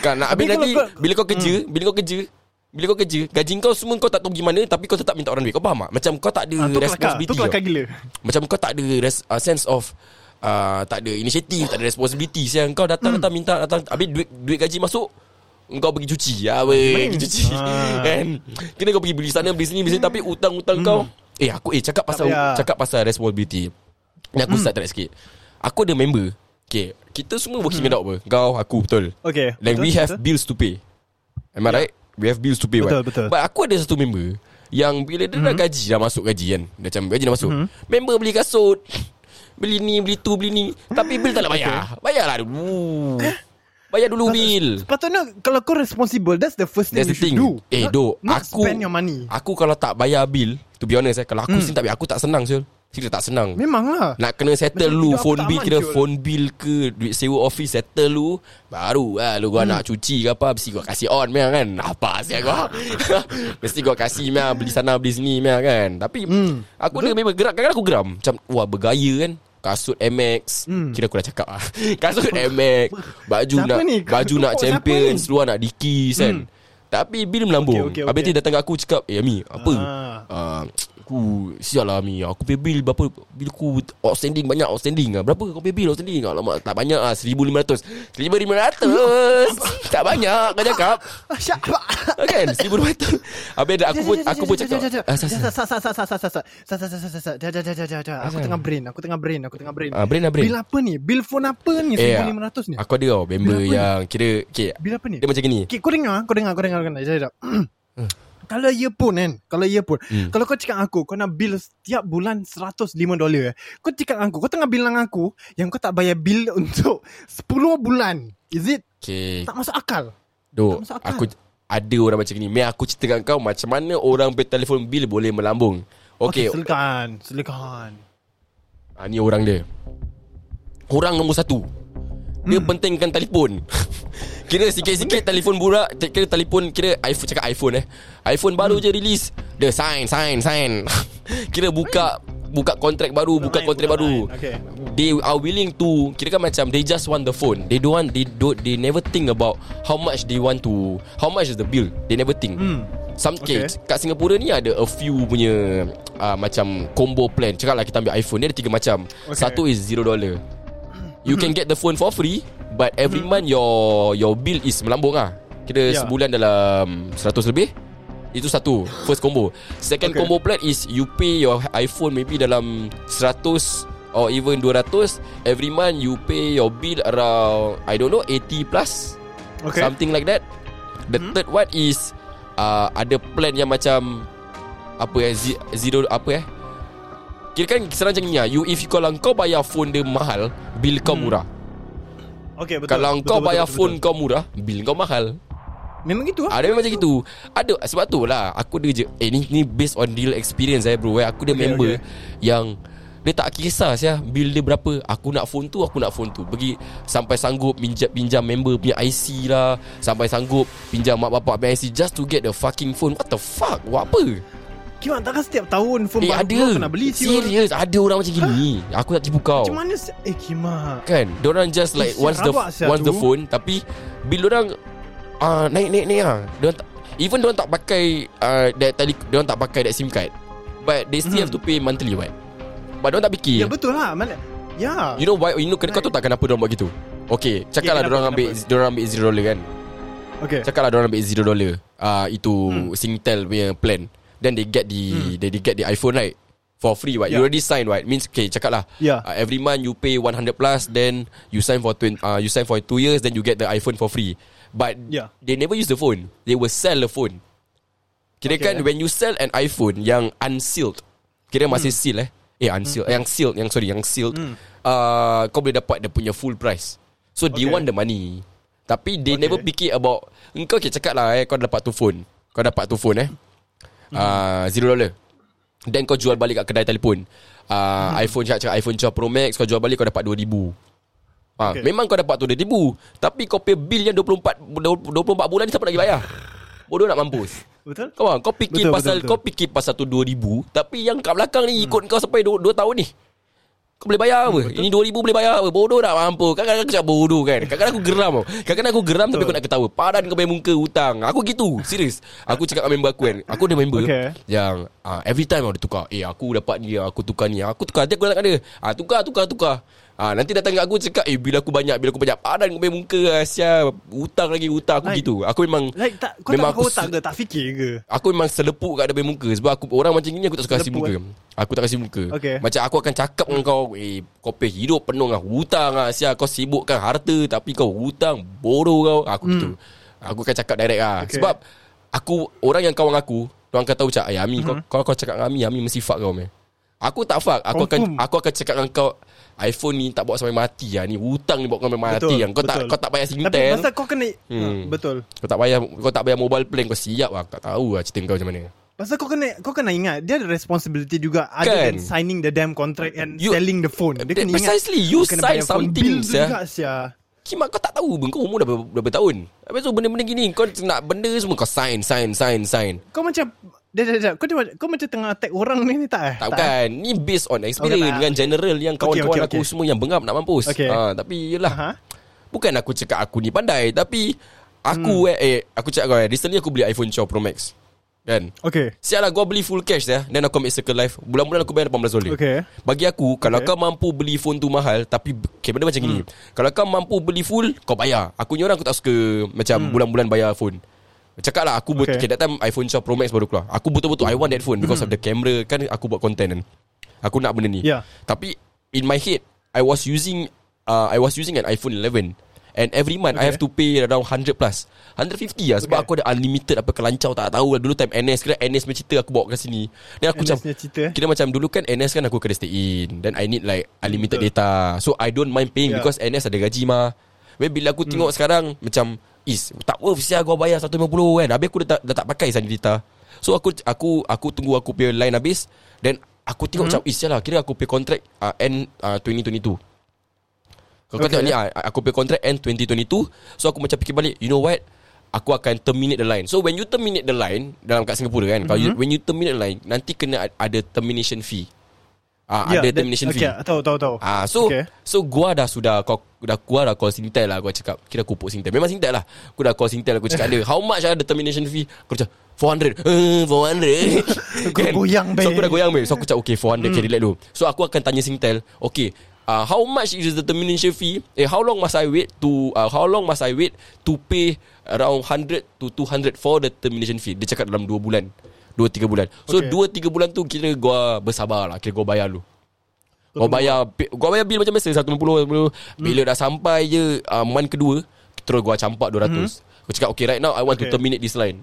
Kan nak Habis nanti kau- Bila kau kerja Bila kau kerja Bila kau kerja Gaji kau semua kau tak tahu pergi mana Tapi kau tetap minta orang duit. Kau faham tak? Macam kau tak ada Tu kelakar responsibility Tu kelakar tau. gila. Macam kau tak ada res, uh, sense of uh, Tak ada initiative Tak ada responsibility Siang kau datang-datang Hmm. minta datang, Habis duit, duit gaji masuk kau pergi cuci. Ya, weh, pergi cuci. Ah. kan? Kena kau pergi beli sana beli sini beli sini. Tapi utang-utang kau. Eh aku eh cakap pasal Hmm. payah. cakap pasal responsibility. Ni aku start track sikit. Aku ada member. Okay kita semua working adult apa? Kau aku betul. Okay Like betul, we have betul. bills to pay. Am I right? We have bills to pay Betul, right? betul. But aku ada satu member Yang bila dia dah gaji Dah masuk gaji kan? Dah Macam gaji dah masuk. Member beli kasut Beli ni Beli tu Beli ni. Tapi bil tak nak bayar. Bayarlah dulu Bayar dulu bil Sepatutnya Kalau kau responsible That's the first thing That's you the should thing. do. Eh Not- do Not Aku spend your money. Aku kalau tak bayar bil To be honest eh Kalau aku sini tak bayar Aku tak senang Syul. Serius tak senang. Memang lah. Nak kena settle Macam lu Phone bill Kira Syul. phone bill ke Duit sewa office Settle lu Baru lah Lu gua nak cuci ke apa Mesti gua kasih on meh kan? Apa sih gua? Mesti gua kasih meh Beli sana beli sini meh kan? Tapi Aku ada memang gerak Kadang-kadang aku geram. Macam Wah bergaya kan Kasut MX Kira aku dah cakap lah. Kasut MX Baju Siapa nak ni? Baju nak champion? Seluar nak dikis kan? Tapi bil melambung? Okay, okay, Habis okay. dia datang kat aku cakap Eh Ami Apa? Ah. Ah, aku siap lah Ami Aku pay bill berapa? Bill aku outstanding banyak outstanding lah Berapa kau pay bill outstanding? Alamak, tak banyak ah 1500. 1500. Tak banyak kau cakap. Ah, Siapa? Kan 1500. Habis aku pun aku pun cakap. Aku tengah brain, aku tengah brain, aku tengah brain. Ah, brain lah, brain. Bill apa ni? Bill phone apa ni? Eh, ya. 1500 ni. Aku ada member yang kira okey. Bill apa ni? Dia macam gini. Okey, ah? kau dengar, kau dengar, kau dengar. Jap. Kalau earphone kan? Kalau earphone Hmm. Kalau kau cakap aku Kau nak bill setiap bulan 105 dolar eh. Kau cakap aku Kau tengah bilang aku Yang kau tak bayar bill untuk 10 bulan. Is it? Okay. Tak masuk akal. Duk Tak masuk akal. Aku Ada orang macam gini Meh aku ceritakan kau Macam mana orang pay telefon bill Boleh melambung. Okay, Silakan. Silakan. Ah, ni orang dia. Orang nombor satu Dia Hmm. pentingkan telefon Kira sikit-sikit telefon burak Kira telefon Kira iPhone Cakap iPhone eh iPhone baru Hmm. je release Dia sign sign sign Kira buka Buka kontrak baru Buka kontrak baru. Okay They are willing to Kira kan macam They just want the phone They don't want They don't They never think about How much they want to How much is the bill They never think Hmm. Some okay. Okay. Kat Singapura ni ada a few punya uh, Macam combo plan Cakap lah kita ambil iPhone Dia ada tiga macam Okay. Satu is zero dollar You can get the phone for free But every month your your bill is melambung lah. Kira Yeah. sebulan dalam 100 lebih Itu satu First combo. Second Okay. combo plan is You pay your iPhone maybe dalam 100 Or even 200 Every month you pay your bill around I don't know 80 plus Okay. Something like that. The Hmm? third one is uh, Ada plan yang macam Apa eh Zero apa eh Kira kan senang macam ni lah. You, If you, kalau kau bayar phone dia mahal Bill kau murah. Okay Hmm. betul Kalau betul, kau betul, bayar betul, phone betul. kau murah Bill kau mahal. Memang gitu lah Ada memang macam gitu. Ada Sebab tu lah Aku dia je Eh ni, ni based on real experience eh bro eh. Aku dia Okay, member okay. Yang Dia tak kisah sia Bil dia berapa. Aku nak phone tu Aku nak phone tu. Pergi Sampai sanggup Pinjam, pinjam member punya IC lah. Sampai sanggup Pinjam mak bapak punya IC Just to get the fucking phone. What the fuck? Buat apa Kimak takkan setiap tahun phone Eh baru ada. kena beli siul. Serius Ada orang macam gini. Aku tak tipu kau Macam mana Eh Kimak. Kan? Diorang just like Eh, Once the Once the phone Tapi Bil orang uh, Naik naik naik lah. Diorang tak Even diorang tak pakai uh, that tele, Diorang tak pakai that SIM card. But they still Mhm. have to pay monthly what But diorang tak fikir. Ya betul lah. Mana Ya. You know why You know kau tahu tak kenapa diorang buat gitu? Okay Cakap lah kenapa, diorang ambil? Diorang ambil zero dollar kan? Okay. Cakap lah diorang ambil zero dollar uh, Itu Hmm. Singtel punya plan Then they get the they, they get the iPhone right? For free right? You Yeah. already sign right? Means okay cakap lah. Yeah. uh, Every month you pay 100 plus Then you sign for 20, uh, You sign for 2 years Then you get the iPhone for free. But Yeah. They never use the phone. They will sell the phone. Kira kan Okay. When you sell an iPhone Yang unsealed Kira masih Hmm. seal eh? Eh unsealed Yang sealed Yang sorry Yang sealed uh, Kau boleh dapat Dia punya full price. So they Okay. want the money. Tapi they Okay. never fikir about Engkau okay, cakap lah eh Kau dapat tu phone. Kau dapat tu phone eh uh, Zero dollar. Then kau jual balik kat kedai telefon. Uh, iPhone cakap, cakap iPhone 12 Pro Max Kau jual balik kau dapat 2000 Ha, Okay. Memang kau dapat tu 2000 Tapi kau pay bill yang 24 24 bulan ni siapa nak pergi bayar? Bodoh nak mampus. Betul. Kau faham? Kau fikir Betul, pasal betul, betul. Kau fikir pasal tu 2000 Tapi yang kat belakang ni Ikut kau sampai 2, 2 tahun ni Kau boleh bayar apa? Ini 2000 boleh bayar apa? Bodoh tak? Mampu. Kadang-kadang aku cakap bodoh kan. Kadang-kadang aku geram tau. Kadang-kadang aku geram Tapi aku nak ketawa. Padan kau punya muka hutang. Aku gitu. Serius. Aku cakap dengan member aku kan. Aku ada member Okay. Yang uh, Every time dia tukar. Eh aku dapat ni Aku tukar ni. Aku tukar. Nanti aku kat dia ah, Tukar tukar tukar Ah nanti datang kat aku cakap eh bila aku banyak bila aku banyak. Padan kau punya muka Asia hutang lagi hutang. Aku Like- gitu. Aku memang Like tak Kau memang tak aku tak se- ke? Tak fikir ke? Aku memang selepuk kat punya muka Sebab aku orang macam ni aku tak suka kasih muka. Aku tak kasih muka. Okay. Macam aku akan cakap dengan kau Eh kau pay hidup penuh dengan hutang Sia kau sibukkan harta Tapi kau hutang Bodoh kau. Aku gitu. Aku akan cakap direct Hmm. Okay. Sebab Aku Orang yang kawan aku Diorang akan tahu cakap Eh Ami Hmm. kau, kau, kau cakap dengan Ami Ami mesti fuck kau man Aku tak fuck. Aku akan Confirm. Aku akan cakap dengan kau iPhone ni tak bawa sampai mati lah Ni hutang ni bawa sampai mati Betul, lah. Kau tak betul. kau tak bayar Tapi Singtel pasal kau kena Hmm. Betul Kau tak bayar Kau tak bayar mobile plan Kau siap lah tak tahu lah cerita kau macam mana Pasal kau kena Kau kena ingat Dia ada responsibility juga Kan. Other than signing the damn contract And You- selling the phone Dia kena ingat Precisely You kena sign phone something tu sia. sia Kimak kau tak tahu pun Kau umur dah berapa, berapa tahun Habis tu benda-benda gini Kau nak benda semua Kau sign Sign Sign Sign Kau macam Dah, dah, dah. Kau, dah- kau macam tengah attack orang ni, ni tak eh? Tak bukan Ni based on experience Okay. Dengan general Yang kawan-kawan okay, aku okay. semua Yang bengap nak mampus Okay. ha, Tapi yelah Ha? Bukan aku cakap aku ni pandai Tapi Aku Hmm. eh, eh Aku cakap kau eh Recently aku beli iPhone 12 Pro Max Kan Okay Sial lah gua beli full cash ya Then aku ambil Circle Life Bulan-bulan aku bayar 18 dolar Okay Bagi aku Kalau Okay. kau mampu beli phone tu mahal Tapi okay, benda macam gini Kalau kau mampu beli full Kau bayar Aku ni orang aku tak suka Macam bulan-bulan bayar phone Cakap lah aku okay. Okay. okay, That time iPhone 12 Pro Max baru keluar Aku betul-betul I want that phone Because of the camera Kan aku buat content kan Aku nak benda ni Yeah. Tapi In my head I was using uh, I was using an iPhone 11 And every month I Okay. have to pay around 100 plus 150 lah Sebab Okay. aku ada unlimited Apa kelancau tak tahu lah Dulu time NS Kira NS punya cerita Aku bawa ke sini Dan aku NS macam cerita, eh? Kira macam dulu kan NS kan aku kena stay in Then I need like Unlimited Betul. data So I don't mind paying Yeah. Because NS ada gaji mah bila aku tengok sekarang Macam Is tak worth sia gua bayar 150 kan. Habis aku dah, tak- dah tak pakai sani data. So aku aku aku tunggu aku punya line habis Then aku tengok macam Is lah Kira aku punya contract uh, End uh, 2022 Kau okay. Tengok ni ah, Aku punya contract end 2022 So aku macam fikir balik You know what? Aku akan terminate the line. So when you terminate the line Dalam kat Singapura kan mm-hmm. you, When you terminate the line Nanti kena ad- ada termination fee Ah, Yeah, ada that- termination okay, fee. tahu, tahu, tahu. Ah, so okay. Okay. so gua dah sudah kau dah gua dah call Singtel lah gua cakap kira aku put Singtel. Memang Singtel lah. Aku dah call Singtel aku cakap dia how much ada termination fee? Aku cakap 400. Eh, 400. Kau goyang, So aku babe. dah goyang babe. So aku cakap okay 400 okay, relax dulu. So aku akan tanya Singtel, okay Uh, how much is the termination fee? Eh, how long must I wait to? Uh, how long must I wait to pay around 100 to 200 for the termination fee? Dia cakap dalam 2 bulan, 2 3 bulan. So Okay. 2 3 bulan tu kira gua bersabar lah. Kira gua bayar dulu. Kau bayar Kau bayar bil macam biasa. 150 150 Bila dah sampai je uh, Month kedua Terus gua campak 200 Aku cakap okay right now I want to Okay. terminate this line.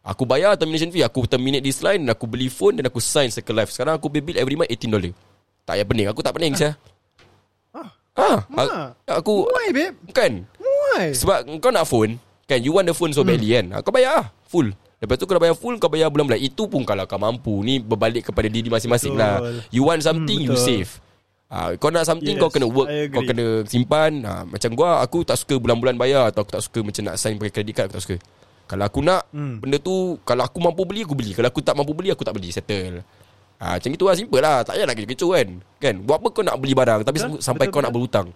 Aku bayar termination fee. Aku terminate this line Dan aku beli phone Dan aku sign Circle Life. Sekarang aku pay bill every month 18 dollar. Tak payah pening. Aku tak pening saya Ah, Ma. Aku Why babe? Kan? Why? Sebab kau nak phone Kan? You want the phone so badly kan? Ah, Kau bayar lah Full Lepas tu kau dah bayar full Kau bayar bulan-bulan Itu pun kalau kau mampu Ni berbalik kepada diri masing-masing Betul. lah You want something Hmm, You betul. save Ah, kau nak something Yes, kau kena work, kau kena simpan. Ah, macam gua aku tak suka bulan-bulan bayar atau aku tak suka macam nak sign pakai credit card aku tak suka. Kalau aku nak Hmm. benda tu kalau aku mampu beli aku beli. Kalau aku tak mampu beli aku tak beli. Settle. Ah, macam itu lah simple lah. Tak payah nak kecoh kan. Kan? Buat apa kau nak beli barang tapi Betul, sampai betul, kau nak berhutang.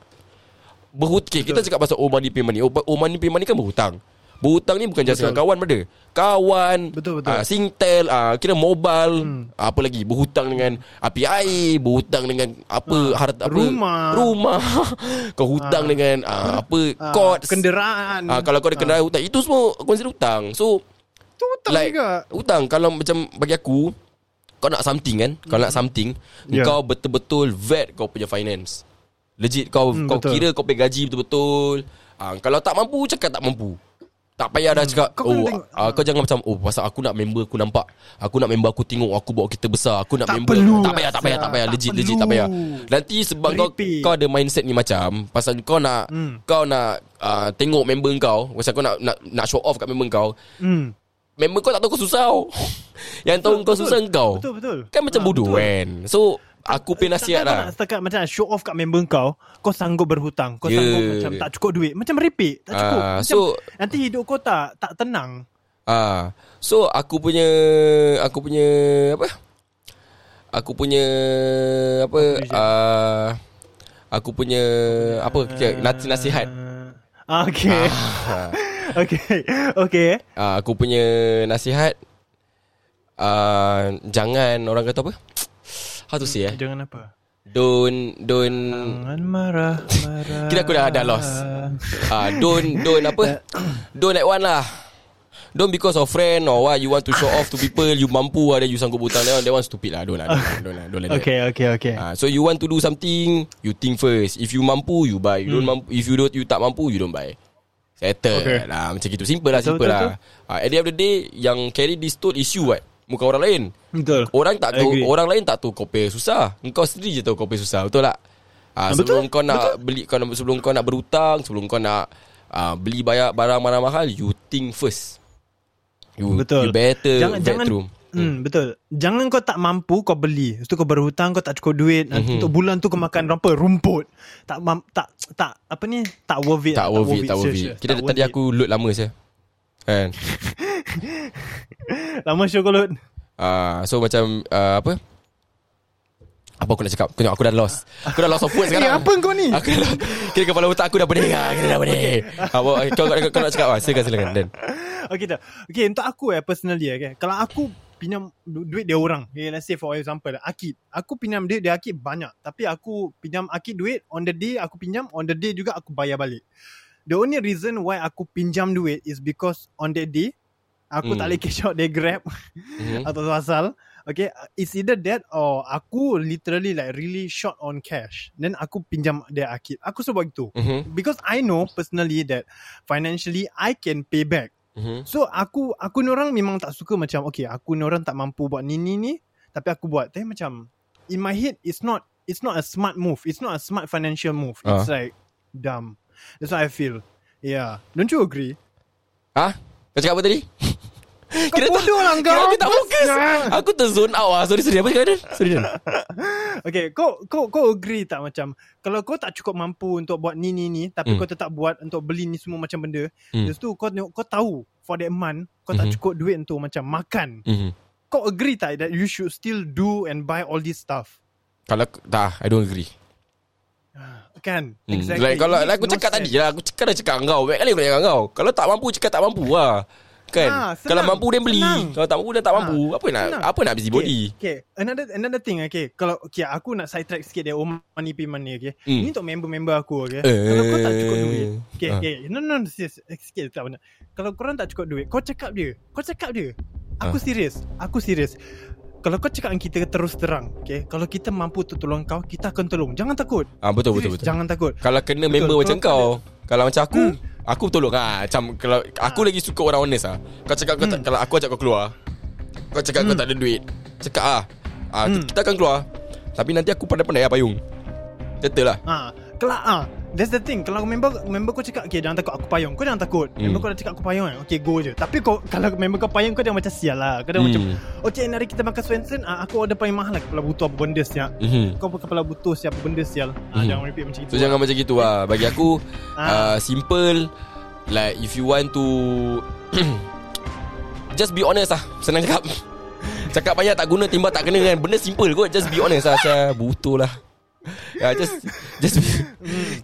Berhut okay, kita cakap pasal oh money pay money. Oh, oh money pay money kan berhutang. Berhutang ni bukan Betul. dengan kawan pada. Kawan, Betul, betul. ah, Singtel, ah, kira mobile, hmm. apa lagi berhutang dengan api air, berhutang dengan apa harta apa rumah. rumah. kau hutang dengan ah, apa Ah, courts. Kenderaan Ah, kalau kau ada kenderaan hutang itu semua consider hutang. So Tu hutang like juga hutang kalau macam bagi aku kau nak something kan? Kau nak something, Yeah. kau betul-betul vet kau punya finance. Legit kau Hmm, kau betul. kira kau pay gaji betul-betul. Ah, kalau tak mampu cakap tak mampu. Tak payah dah cakap Hmm. Kau kena oh tengok- ah, kau jangan macam oh pasal aku nak member aku nampak. Aku nak member aku tengok aku bawa kita besar. Aku nak Tak member perlu tak payah lah, tak payah tak Sia. payah Tak legit legit perlu. tak payah. Nanti sebab kau kau ada mindset ni macam pasal kau nak Hmm. kau nak ah, tengok member kau, pasal kau nak nak nak show off kat member kau. hmm. Member kau tak tahu kau susah. Yang tahu kau betul. susah kau. Betul betul Kan macam Ah, bodoh betul. kan So Aku pay nasihat lah. nak Setakat macam show off kat member kau Kau sanggup berhutang. Kau Yeah. sanggup macam tak cukup duit. Macam merepek Tak cukup. Ah, macam, so- Nanti hidup kau tak Tak tenang. Ah, So aku punya Aku punya Apa? Aku punya Apa? Ah, Aku punya Apa? Kira, nasi- Nasihat. Ah, Okay. Ah, Okay. Okay. Ah, Aku punya Nasihat ah, Jangan Orang kata apa How to say eh Jangan apa Don't Don't Jangan marah Marah Kira aku dah ada lost Ah, don't don't apa? Don't like one lah. Don't because of friend or what you want to show off to people you mampu lah then you sanggup hutang that one that one stupid lah. Don't lah. Don't, lah, don't lah. Don't like that. Okay okay okay Ah, so you want to do something, you think first. If you mampu, you buy. You don't mampu, if you don't you tak mampu, you don't buy. Settle Okay. lah Macam gitu Simple lah Betul, Simple betul, lah Ah, At the end of the day Yang carry this toll is you what Bukan orang lain Betul Orang tak tahu agree. Orang lain tak tahu pay susah Engkau sendiri je tahu pay susah Betul tak? Ah, sebelum betul, kau nak beli kau nak, sebelum kau nak berhutang, sebelum kau nak ah, beli bayar barang-barang mahal, you think first. You you Betul. better jangan vet jangan through. Hmm, betul. Jangan kau tak mampu kau beli. Lepas tu kau berhutang kau tak cukup duit. Mhm. Mm-hmm. Untuk bulan tu kau makan apa? Rumput. Tak mam, tak tak apa ni? Tak worth it. Tak worth it, tak worth it. Kita Tak tadi aku load lama saya. Kan? lama show kau. Ah, so macam ah, apa? Apa aku nak cakap? Tengok aku dah lost. Aku dah lost of words Eh, sekarang. apa kau ni? Aku dah. Kira kepala otak aku dah pening. Ah, kira dah pening. Apa kau, kau, nak cakap apa? Silakan silakan Dan. Okay tak. Okay untuk aku eh personally okay. Kalau aku pinjam du- duit dia orang. Okay, let's say for example Akid. Aku pinjam duit dia Akid banyak. Tapi aku pinjam Akid duit on the day aku pinjam on the day juga aku bayar balik. The only reason why aku pinjam duit is because on that day aku Hmm. tak boleh cash out dia Grab Mhm. atau asal. Okay, it's either that or aku literally like really short on cash. Then aku pinjam dia Akid. Aku sebab itu. Mhm. Because I know personally that financially I can pay back. Mhm. So aku aku ni orang memang tak suka macam okay aku ni orang tak mampu buat ni ni ni tapi aku buat tapi macam in my head it's not it's not a smart move it's not a smart financial move it's Ah. like dumb that's what I feel yeah don't you agree Ah, kau cakap apa tadi? Kau bodoh lah kau Kira aku tak fokus. Aku terzone out ah. Sorry sorry apa cakap Dan? Sorry Dan. Okay kau kau kau agree tak macam kalau kau tak cukup mampu untuk buat ni ni ni tapi Hmm. kau tetap buat untuk beli ni semua macam benda Hmm. lepas tu kau tengok kau tahu for that month kau tak Mhm. cukup duit untuk macam makan Mhm. kau agree tak that you should still do and buy all this stuff Kalau tak, I don't agree. Kan Hmm. Exactly Like, kalau like aku no cakap sense. tadi lah, aku cakap dah cakap kau. Banyak kali aku cakap dengan kau. Kalau tak mampu cakap tak mampu lah. Kan? Senang. kalau mampu dia beli. Senang. Kalau tak mampu dia tak Ah, mampu. Apa nak senang. apa nak busy body? Okay, okay. Another another thing okay. Kalau okay, aku nak side track sikit dia oh money payment ni okay. Hmm. Ni untuk member-member aku okay. Eh. Kalau kau tak cukup duit. Okay, Ah. okay. No no no serious. Sikit tak benar. Kalau korang tak cukup duit, kau cakap dia. Kau cakap dia. Aku Ah. serius. Aku serius. Kalau kau cakap dengan kita terus terang, okay. Kalau kita mampu tu tolong kau, kita akan tolong. Jangan takut. Ah betul betul Serius, betul. Jangan takut. Kalau kena Betul. member macam kau kau, kalau macam aku, Hmm. aku tolong ah. Macam kalau aku lagi suka orang honest ah. Kau cakap kau tak, Hmm. kalau aku ajak kau keluar, kau cakap kau Hmm. tak ada duit. Cakap ah. Ah Hmm. kita akan keluar. Tapi nanti aku pandai-pandai lah payung. Betul lah. Ah, kelak ah. That's the thing. Kalau member member kau cakap Okay jangan takut aku payung. Kau jangan takut. Hmm. Member kau dah cakap aku payung kan Okay go je. Tapi kau Kalau member kau payung Kau jangan macam sial lah. Kau dah Hmm. macam Okay hari kita makan Swenson ah, Aku order paling mahal lah. Kepala butuh apa benda siap Mhm. Kau kepala butuh siapa benda sial. Ah, Hmm. Jangan repeat macam itu So jangan macam gitu lah. Bagi aku uh, Simple. Like if you want to Just be honest lah. Senang cakap. Cakap banyak tak guna Timbal tak kena kan. Benda simple kot. Just be honest lah. Saya butuh lah Ya, just just be,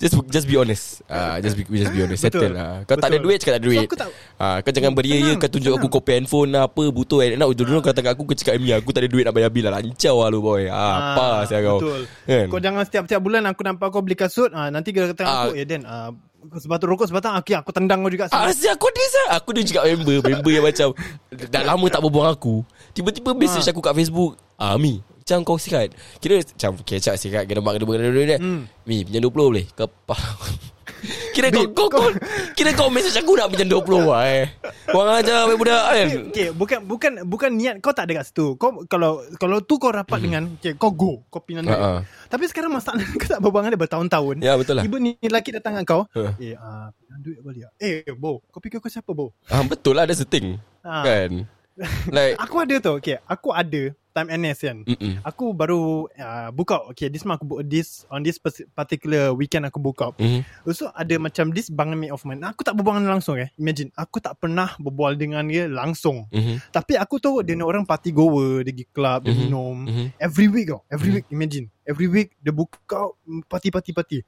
just just be honest. Ah, just be just be honest. Settle Betul. lah. Kau tak ada Betul. duit, cakap tak ada duit. aku tak- Ah, kau jangan beria Senang, kau tunjuk aku senang. kopi handphone lah, apa butuh kan. Nak dulu kau kat aku kau cakap ni aku tak ada duit nak bayar bil lah. Lancau lah lu boy. Ah, apa saya kau. Betul Kan? Kau jangan setiap-setiap bulan Aku nampak kau beli kasut ah, Nanti kau kata Ah. aku Eh Dan ah, Sebatang rokok sebatang okay, Aku tendang kau juga Ah, si aku dia. Aku dia juga member, member yang macam dah lama tak berbual aku. Tiba-tiba message aku kat Facebook. Ah, Mi, macam kau sikat. Kira macam kecap sikat kena mak kena kena kena. Hmm. Mi, pinjam 20 boleh? Kepala. Kira kau, kau, kau, kira kau message aku nak pinjam 20 lah eh. Kurang ajar main budak kan. Okay, bukan bukan bukan niat kau tak ada kat situ. Kau kalau kalau tu kau rapat dengan okay, kau go, kau pinjam ha. Tapi sekarang masalah kau tak berbual dia bertahun-tahun. Ya, betul lah. Tiba ni lelaki datang dengan kau. Ha. Eh, ah, pinjam duit boleh tak? Eh, Bo, kau fikir kau siapa, Bo? Ah, betul lah, that's the thing. Ah. Kan? Like, Aku ada tu. Okay, aku ada time NS kan. Mm-mm. Aku baru uh, book out. Okay, this month aku book this on this particular weekend aku book out. Mhm. So ada macam this bangan mate of mine. Aku tak berbual dengan dia langsung eh. Imagine, aku tak pernah berbual dengan dia langsung. Mhm. Tapi aku tahu dia ni orang party goer, dia pergi club, dia Mhm. minum. Mhm. Every week tau. Every week, imagine. Every week dia book out mm, party party party.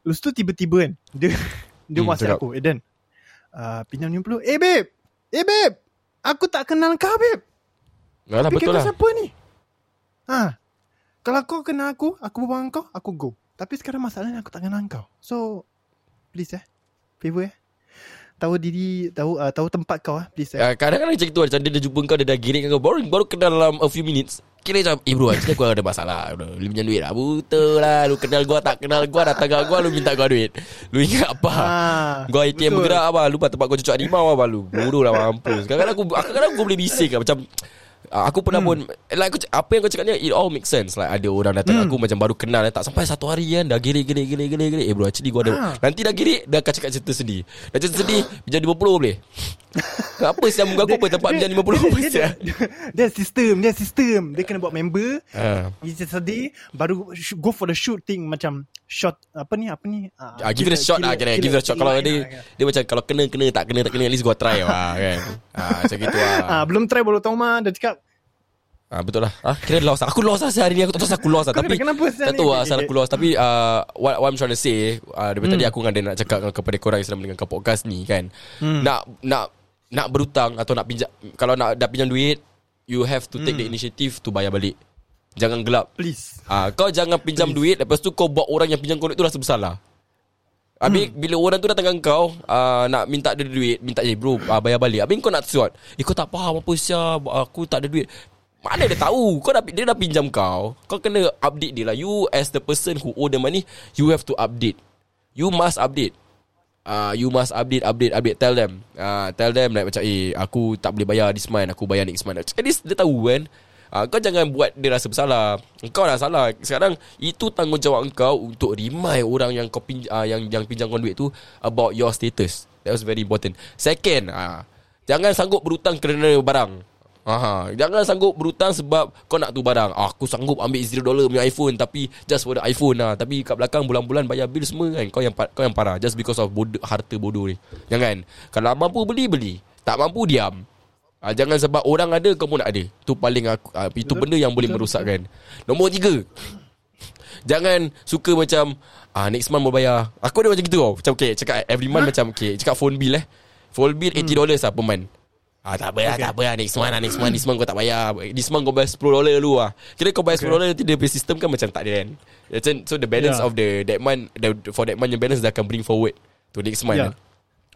Lepas tu tiba-tiba kan dia dia Hmm, WhatsApp aku, "Eh Dan, uh, pinjam 50." "Eh babe. Eh babe. Aku tak kenal kau babe. Alah, Fikir betul kau lah. siapa ni?" Ha. Kalau kau kenal aku, aku berbual kau, aku go. Tapi sekarang masalahnya aku tak kenal kau. So please eh. Favor eh. Tahu diri, tahu uh, tahu tempat kau ah, please eh. Uh, kadang-kadang macam tu Macam dia dah jumpa kau Dia dah girik kau Baru, baru kenal dalam a few minutes Kira macam Eh bro actually aku ada masalah. Lu pinjam duit lah Betul lah Lu kenal gua tak kenal gua Datang kat gua Lu minta gua duit Lu ingat apa Ah, Gua ATM betul. bergerak apa Lu tempat kau cucuk harimau apa Lu bodoh lah mampus Kadang-kadang aku Kadang-kadang aku boleh bising lah Macam Aku pernah pun like, aku, Apa yang kau cakap ni It all makes sense. Like ada orang datang aku Macam baru kenal Tak sampai satu hari kan Dah girik girik girik girik girik. Eh bro actually gua ada Ah. Nanti dah girik Dah akan cakap cerita sedih. Dah cerita sedih Pinjam 50 boleh. Apa sih muka aku apa Tempat pinjam 50 apa dia, sih dia, dia sistem Dia sistem. Dia kena buat member. Ah. Dia sedih Baru go for the shoot thing Macam Shot Apa ni Apa ni ah, Ah, give it a shot lah kira Give it a shot Kalau dia Dia macam Kalau kena kena Tak kena tak kena At least gua try lah kan ah, Macam gitu lah ah, Belum try baru tahu mah Dia cakap Ah betul lah. Ah kira lost. Aku lost lah sehari ni aku tak tahu aku lost lah tapi kenapa tak tahu lah asal okay. aku lost tapi uh, what, what I'm trying to say uh, daripada Hmm. tadi aku dengan dia nak cakap kepada korang yang sedang mendengarkan podcast ni kan. Hmm. Nak nak nak berhutang atau nak pinjam kalau nak dah pinjam duit you have to take the Hmm. initiative to bayar balik. Jangan gelap. Please. Ah kau jangan pinjam duit. Lepas tu kau buat orang yang pinjam kau duit tu rasa bersalah. Habis hmm. bila orang tu datang dengan kau uh, Nak minta dia duit Minta je bro uh, Bayar balik. Habis kau nak suat. Eh kau tak faham apa siap. Aku tak ada duit. Mana dia tahu? Kau dah, Dia dah pinjam kau. Kau kena update dia lah. You as the person who owe the money You have to update. You must update. Uh, You must update Update Update. Tell them. Uh, Tell them like macam Eh aku tak boleh bayar this month. Aku bayar next month. At least dia tahu kan uh, Kau jangan buat dia rasa bersalah Kau dah salah Sekarang Itu tanggungjawab kau Untuk remind orang yang kau pinj- uh, yang, yang pinjam kau duit tu About your status That was very important Second uh, Jangan sanggup berhutang kerana barang Aha, jangan sanggup berhutang sebab kau nak tu barang. Ah, aku sanggup ambil 0 dollar punya iPhone tapi just for the iPhone lah. Tapi kat belakang bulan-bulan bayar bil semua kan. Kau yang kau yang parah just because of bodoh, harta bodoh ni. Jangan. Kalau mampu beli beli. Tak mampu diam. Ah, jangan sebab orang ada kau pun nak ada. Tu paling aku ah, itu benda yang boleh merosakkan. Nombor tiga. Jangan suka macam ah next month mau bayar. Aku ada macam gitu tau. Macam okay, cakap every month macam okay, cakap phone bill eh. Phone bill 80 dollars lah per month. Ah tak apa lah, tak apa lah next month lah, next month, this month kau tak bayar. This month kau bayar 10 dolar dulu lah. Kira kau bayar 10 dolar nanti dia punya sistem kan macam tak ada kan. Macam so the balance Yeah. of the that month the, for that month yang balance dah akan bring forward to next month. Yeah. Yeah.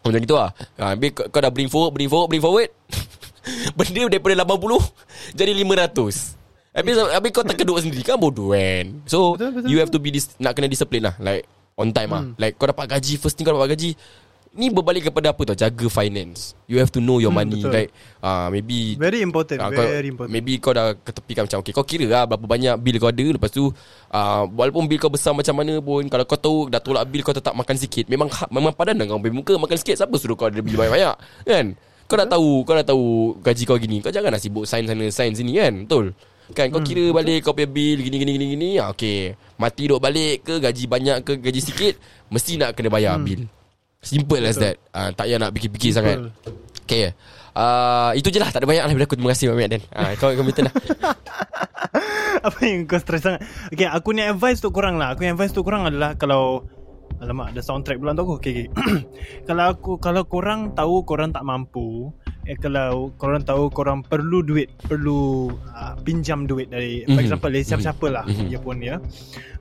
Macam gitu lah ha, Habis kau, kau dah bring forward Bring forward Bring forward Benda daripada 80 Jadi 500 Habis, habis kau terkeduk sendiri Kan bodoh kan? So Betul, betul, You have to be dis, Nak kena disiplin lah Like On time lah. Like kau dapat gaji First thing kau dapat gaji Ni berbalik kepada apa tau? Jaga finance. You have to know your Hmm, money betul. Like uh, Maybe Very important Ah, kau, Very important. Maybe kau dah ketepikan macam Okay kau kira lah Berapa banyak bil kau ada. Lepas tu uh, Walaupun bil kau besar macam mana pun Kalau kau tahu Dah tolak bil kau tetap makan sikit. Memang hak, memang padan kau. Ambil muka Makan sikit Siapa suruh kau ada bil banyak-banyak Kan Kau dah tahu Kau dah tahu Gaji kau gini Kau janganlah sibuk sign sana Sign sini kan? Betul? Kan kau kira balik Kau punya bil Gini gini gini gini ah, Okay Mati duk balik ke Gaji banyak ke Gaji sikit Mesti nak kena bayar bil Simple as that. Uh, Tak payah nak fikir-fikir sangat. Okay uh, Itu je lah. Tak ada banyak lah Daripada aku. Terima kasih banyak Dan. Uh, Kau kau minta lah. Apa yang kau stress sangat? Okay aku ni advice untuk korang lah. Aku yang advice untuk korang adalah Kalau Alamak ada soundtrack pula untuk aku. Okay, okay. Kalau aku Kalau korang tahu Korang tak mampu eh, Kalau korang tahu Korang perlu duit Perlu uh, Pinjam duit dari For Mhm. example Dari siapa-siapa lah Mhm. Dia pun ya.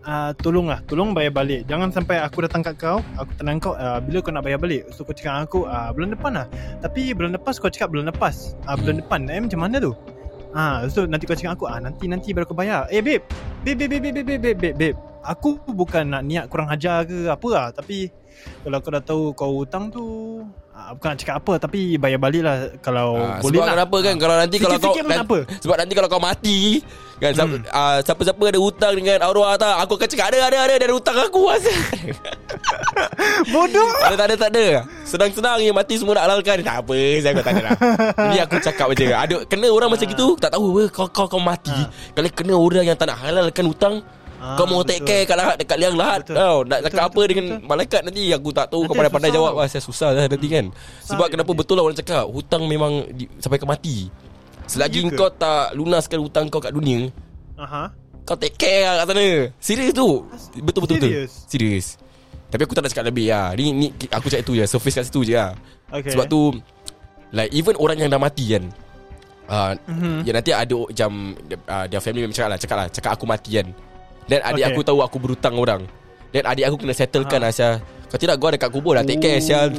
Uh, Tolonglah Tolong bayar balik. Jangan sampai aku datang kat kau Aku tenang kau uh, Bila kau nak bayar balik. So kau cakap aku uh, Bulan depan lah. Tapi bulan lepas kau cakap bulan lepas. Uh, Bulan depan Eh macam mana tu Ah, so nanti kau cakap aku ah nanti nanti baru kau bayar. Eh babe babe babe babe babe, babe, babe. Aku bukan nak niat kurang ajar ke apa lah tapi kalau kau dah tahu kau hutang tu ah, bukan nak cakap apa tapi bayar balik lah kalau uh, boleh Sebab lah. kenapa kan? Kalau nanti kalau kau tak apa. Sebab nanti kalau kau mati kan Hmm. uh, siapa-siapa ada hutang dengan arwah tak? Aku akan cakap ada ada ada Dia ada hutang aku Bodoh. Ada tak ada tak ada. Senang-senang je Mati semua nak halalkan. Tak apa Saya kau tanya lah. Ini aku cakap je Ada Kena orang macam gitu Tak tahu apa Kau kau, kau mati. Kalau kena orang yang tak nak halalkan hutang Ah, Kau mau take care kat lahat Dekat liang lahat Betul. tau Nak Betul, cakap apa betul, dengan betul. malaikat nanti Aku tak tahu Kau pandai-pandai jawab Wah saya susah lah nanti kan Sebab kenapa nanti. betul lah orang cakap Hutang memang di, Sampai ke mati Selagi ke? kau tak lunaskan hutang kau kat dunia Aha. Kau take care lah kat sana Serius tu Betul-betul betul. Serius? Serius Tapi aku tak nak cakap lebih lah Ni, ni aku cakap tu je Surface kat situ je lah Okay. Sebab tu Like even orang yang dah mati kan uh, Mhm. Ya nanti ada Macam uh, Dia family member cakap lah Cakap lah Cakap aku mati kan Dan adik Okay. aku tahu Aku berhutang orang. Dan adik aku kena settlekan Ha. lah Syah Kau tidak gua dekat kubur dah Take care Syah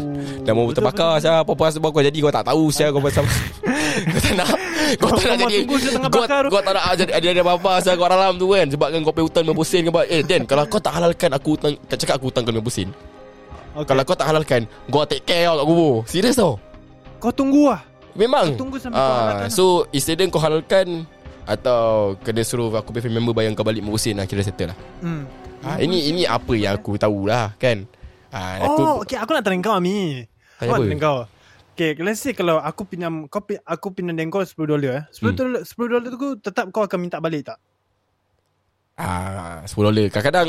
Dah mau Betul, terbakar Syah Apa-apa sebab kau jadi Kau tak tahu Syah Kau pasal Kau tak nak Kau tak nak Kau jadi Kau, kau tak nak jadi Ada ada apa-apa Syah kau dalam tu kan. Sebab kan kau pay hutang 50 sen Eh Dan Kalau kau tak halalkan Aku hutang Tak cakap aku hutang kau 50 sen. Okay. Kalau kau tak halalkan Gua take care kau kat kubur. Serius tau. Kau tunggu lah. Memang. Kau tunggu sampai kau halalkan lah. So Either kau halalkan Atau Kena suruh aku punya member Bayar kau balik 50 sen lah Kira settle lah Hmm. ha, Ini ini apa yang aku tahu lah Kan ha, aku, Oh, okay. Aku nak tanya kau Ami. Aku nak apa? tanya kau. Okay, let's say kalau aku pinjam kau pi- aku pinjam dengan kau 10 dolar eh. 10 Hmm. dolar 10 dolar tu tetap kau akan minta balik tak? ah, 10 dolar Kadang-kadang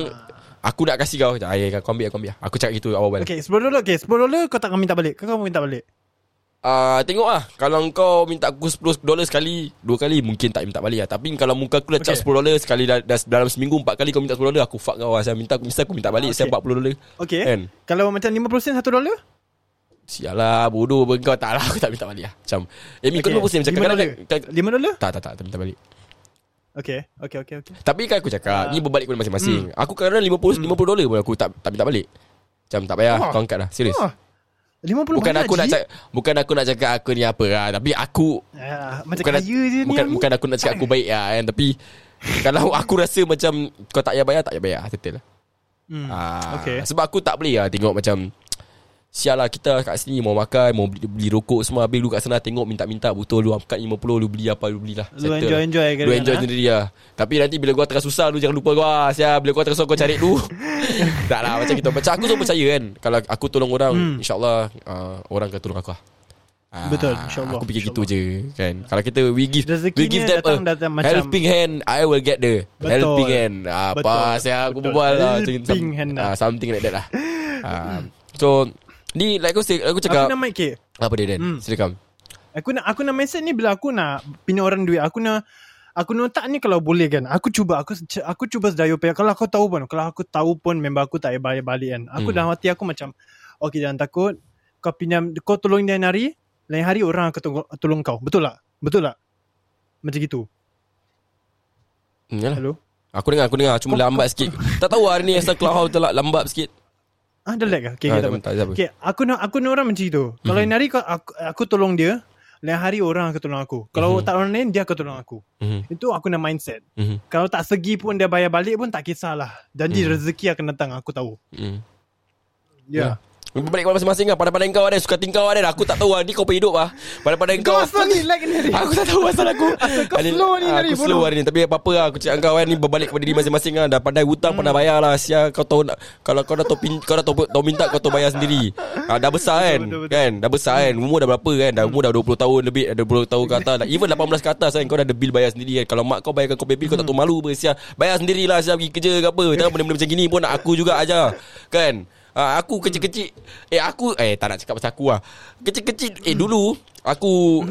Aku nak kasih kau Ayah kau ambil aku ambil Aku cakap gitu awal-awal Okay, 10 dolar. Okay, 10 dolar kau tak akan minta balik. Kau akan minta balik. Ah, Tengok lah Kalau kau minta aku 10 dolar sekali Dua kali Mungkin tak minta balik lah Tapi kalau muka aku dah cap Okay. 10 dolar Sekali dah, dah, dalam seminggu 4 kali kau minta 10 dolar Aku fuck kau lah Saya minta, mesti aku minta balik Saya Okay. 40 dolar Okay. Kan Kalau macam 50 sen 1 dolar? Sialah bodoh pun kau tak lah Aku tak minta balik lah Macam Eh mi kau Okay. 50 sen Macam 5 kadang-kadang dolar? 5 dolar? Tak tak tak Tak minta balik Okay. Okay, okay, okay. Tapi kan aku cakap Ah. Ni berbalik kepada masing-masing Aku kadang-kadang 50, 50 dolar pun Aku tak tak minta balik Macam tak payah Wah. Kau angkat lah Serius Wah. 50 Bukan aku nak Ji. cakap Bukan aku nak cakap Aku ni apa lah Tapi aku Ah, macam bukan, kaya je ni. bukan, Ami. bukan aku nak cakap aku baik lah kan Tapi Kalau aku rasa macam Kau tak payah bayar Tak payah bayar Settle lah Hmm. Ah, Okay. Sebab aku tak boleh lah Tengok macam Sial lah kita kat sini Mau makan Mau beli, beli rokok semua Habis lu kat sana tengok Minta-minta Betul lu angkat 50 Lu beli apa Lu belilah Lu enjoy-enjoy ke Lu enjoy ha? sendiri lah Tapi nanti bila gua tengah susah Lu jangan lupa gua Sial Bila gua tengah susah Kau cari lu Tak lah macam gitu Macam aku tu percaya kan Kalau aku tolong orang Hmm. InsyaAllah uh, Orang akan tolong aku lah Ah, Betul, insyaAllah, Aku fikir gitu insyaAllah. je kan Kalau kita we give Rezekinya We give them datang- a datang macam- helping hand I will get the Betul. helping hand Apa Betul. saya aku berbual lah Helping hand ah, lah. Something like that lah Ah, So Ni like aku, say, aku cakap Aku nak mic okay. Apa dia Dan Hmm. Silakan Aku nak aku nak message ni bila aku nak pinjam orang duit. Aku nak aku notak ni kalau boleh kan. Aku cuba aku aku cuba sedaya upaya. Kalau aku tahu pun kalau aku tahu pun member aku tak bayar balik kan. Aku Hmm. dalam hati aku macam okay jangan takut. Kau pinjam kau tolong dia hari, lain hari orang akan tolong, tolong kau. Betul tak? Betul tak? Macam gitu. hmm, yalah. Hello. Aku dengar aku dengar Cuma Kau- lambat sikit Tak tahu hari ni Asal Clubhouse telah lambat sikit Ah, ada lag ke? Okay, Ah, okay, tak tak- apa. tak apa. Okay, aku nak aku nak orang macam itu. Kalau lain hari kau, aku, aku tolong dia, lain hari orang akan tolong aku. Kalau Mhm. tak orang lain, dia akan tolong aku. Mhm, Itu aku nak mindset. mhm, Kalau tak segi pun dia bayar balik pun tak kisahlah. Janji Hmm. rezeki akan datang, aku tahu. mhm. Ya. Yeah. Balik kepada masing-masing lah. Pandai-pandai kau ada Suka tingkau ada. Aku tak tahu lah Ni kau hidup lah. Pandai-pandai kau Kau ni lag ni Aku tak tahu asal aku. Kau slow ni Aku slow hari ni. Tapi apa-apa lah Aku cakap kau kan Ni berbalik kepada diri masing-masing lah. Dah pandai hutang Pandai bayar lah. Sia kau tahu nak Kalau kau dah tahu pin, Kau dah tahu, tahu minta Kau tahu bayar sendiri. Ah, Dah besar kan? Betul, betul. Kan? Dah besar kan? Umur dah berapa kan? Dah umur dah 20 tahun lebih Dah 20 tahun ke atas. Dah. Even 18 ke atas kan? Kau dah ada bill bayar sendiri kan? Kalau mak kau bayarkan kau bill Kau tak tahu malu apa Sia. Bayar sendirilah Sia pergi kerja ke apa. Jangan benda-benda macam gini pun Nak aku juga ajar. Kan Ah, aku kecil-kecil. Eh aku Eh tak nak cakap pasal aku lah. Kecil-kecil Eh dulu Aku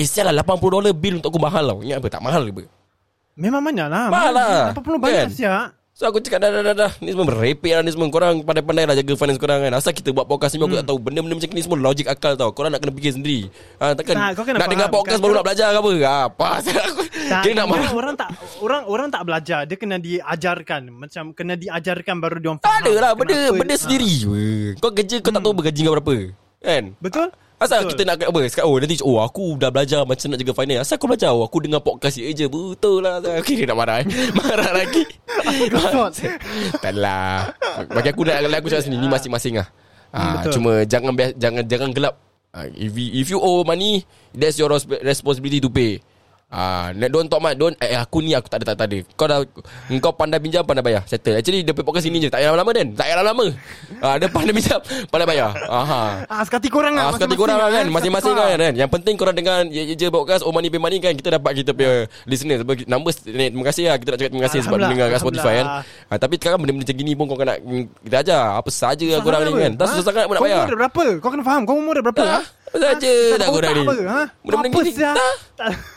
Eh sial lah 80 dolar bill untuk aku mahal tau. Ingat apa? Tak mahal ke? Apa Memang banyak lah. Mahal lah. 80 banyak Kan? siap So aku cakap dah dah dah, dah. Ni semua merepek lah ni semua Korang pandai-pandai lah jaga finance korang kan Asal kita buat podcast ni Aku tak tahu Benda-benda macam ni semua logik akal tau Korang nak kena fikir sendiri ha, Takkan Tak, kau kena Nak faham. dengar podcast baru nak belajar ke apa ha, Apa Tak, Kira nak marah orang tak orang orang tak belajar, dia kena diajarkan. Macam kena diajarkan baru dia orang Tak faham. ada lah Benda, benda Ah. sendiri weh. Kau kerja kau tak tahu bergaji kau berapa Kan Betul? Asal Betul. kita nak apa Sekarang oh nanti Oh aku dah belajar Macam nak jaga finance. Asal kau belajar? Oh, Aku dengar podcast je je Betul lah. Okay dia nak marah eh. Marah lagi. Kau Tak lah. Bagi aku nak Aku cakap sini Ni masing-masing lah. Ah, betul. Cuma jangan jangan jangan gelap. Ah, if, you, if you owe money That's your resp- responsibility to pay Ah, uh, don't talk much Don't Eh aku ni aku tak ada tak, tak ada Kau dah Kau pandai pinjam Pandai bayar Settle Actually dia punya podcast ini je Tak payah lama-lama Dan Tak payah lama ah, Dia pandai pinjam Pandai bayar Aha. Ah, sekati korang lah. Ah, sekali korang lah kan eh. Masing-masing Sekati kan, kan Yang penting korang dengan Ye Je podcast Oh money pay money kan Kita dapat kita punya Listeners Bagi- Numbers ni, Terima kasih lah Kita nak cakap terima kasih Sebab mendengar kat Spotify kan ah, Tapi sekarang benda-benda macam gini pun Kau kena Kita ajar Apa saja lah korang ni Sangat kan apa? Tak susah sangat pun nak Kau bayar umur dah berapa? Kau kena faham. Kau umur berapa? Ah, ha? saja Tak dah ada korang ni. apa, ha? Benda-benda Apa gini. sia? Tak.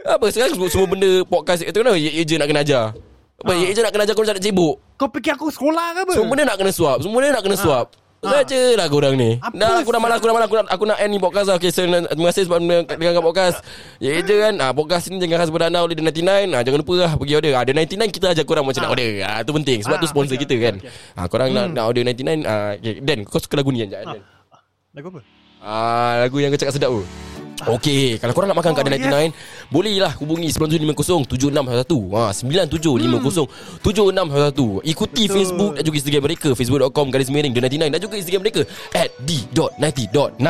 Apa sekarang semua, semua benda podcast itu kenapa Ye Ye Je nak kena ajar? Apa Ye Ye Je nak kena ajar Kau nak cebok Kau fikir aku sekolah ke apa? Semua benda nak kena suap Semua benda nak kena suap. Saja lah korang ni. Apa Dah aku dah malas Aku dah malas Aku nak, aku nak end ni podcast lah. Okay so terima kasih sebab dengar kat podcast. Ya je kan? Ah, Podcast ni jangan khas berdana oleh The 99 ah, Jangan lupa lah pergi order. Ah, The 99 kita ajar korang macam nak order. Ah, Itu penting Sebab Ah, tu sponsor okay, kita okay, kan. okay. ah, Korang nak, nak order 99 ah, okay. Dan kau suka lagu ni kan Dan? Lagu apa? Ah, lagu yang kau cakap sedap tu Okey, kalau korang nak makan kat Oh, The 99 Boleh lah hubungi 9750-7611 ha, 9750-7611 Ikuti Betul. Facebook dan juga Instagram mereka Facebook.com garis miring The 99 Dan juga Instagram mereka At D.90.9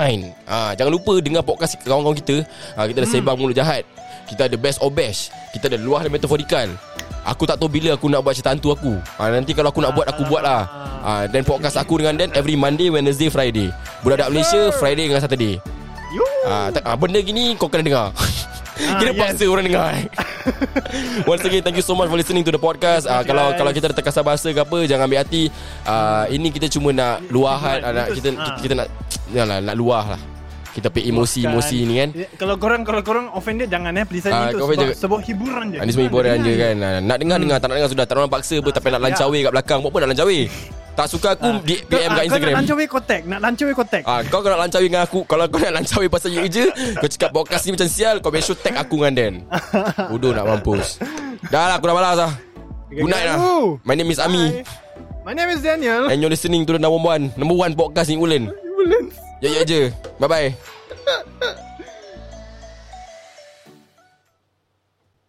ha, Jangan lupa dengar podcast kawan-kawan kita. Ha, Kita ada Sebang Mulut Jahat. Kita ada Best of Best. Kita ada Luah dan Metaforikal Aku tak tahu bila aku nak buat cerita hantu aku. Ha, Nanti kalau aku nak buat Aku buat lah ha, Dan podcast aku dengan Dan Every Monday, Wednesday, Friday. Budak Malaysia Friday dengan Saturday. Ah, tak, ah, benda gini kau kena dengar. Kira yes. paksa orang dengar. eh. Once again thank you so much for listening to the podcast. Ah, you, kalau guys. kalau kita ada terkasar bahasa ke apa jangan ambil hati. Ah, ini kita cuma nak luahan ah, nak, kita, Ah. kita kita nak yalah, nak luah lah. Kita pay emosi-emosi ni kan. Ya, Kalau korang kalau korang offended jangan eh please Ah, uh, kau itu sebab, jangan- sebab hiburan je. Ah, ni semua hiburan je kan. Ah, nak dengar dengar, tak nak dengar sudah. Tak nak paksa apa tapi nak ya. lancawe kat belakang. Buat apa nak lancawe? Tak suka aku di Kau- PM ah, kat Instagram. Kau nak lancawi kontak, nak lancawi kontak. Ah, kau nak lancawi dengan aku Kalau kau nak lancawi pasal ye je Kau cakap podcast ni macam sial Kau make sure tag aku dengan Dan Bodoh nak mampus Dah lah aku dah malas lah Good night lah. My name is Ami Hi. My name is Daniel. And you're listening to the number one Number one podcast ni Ulen Ya Ya ya je. Bye bye.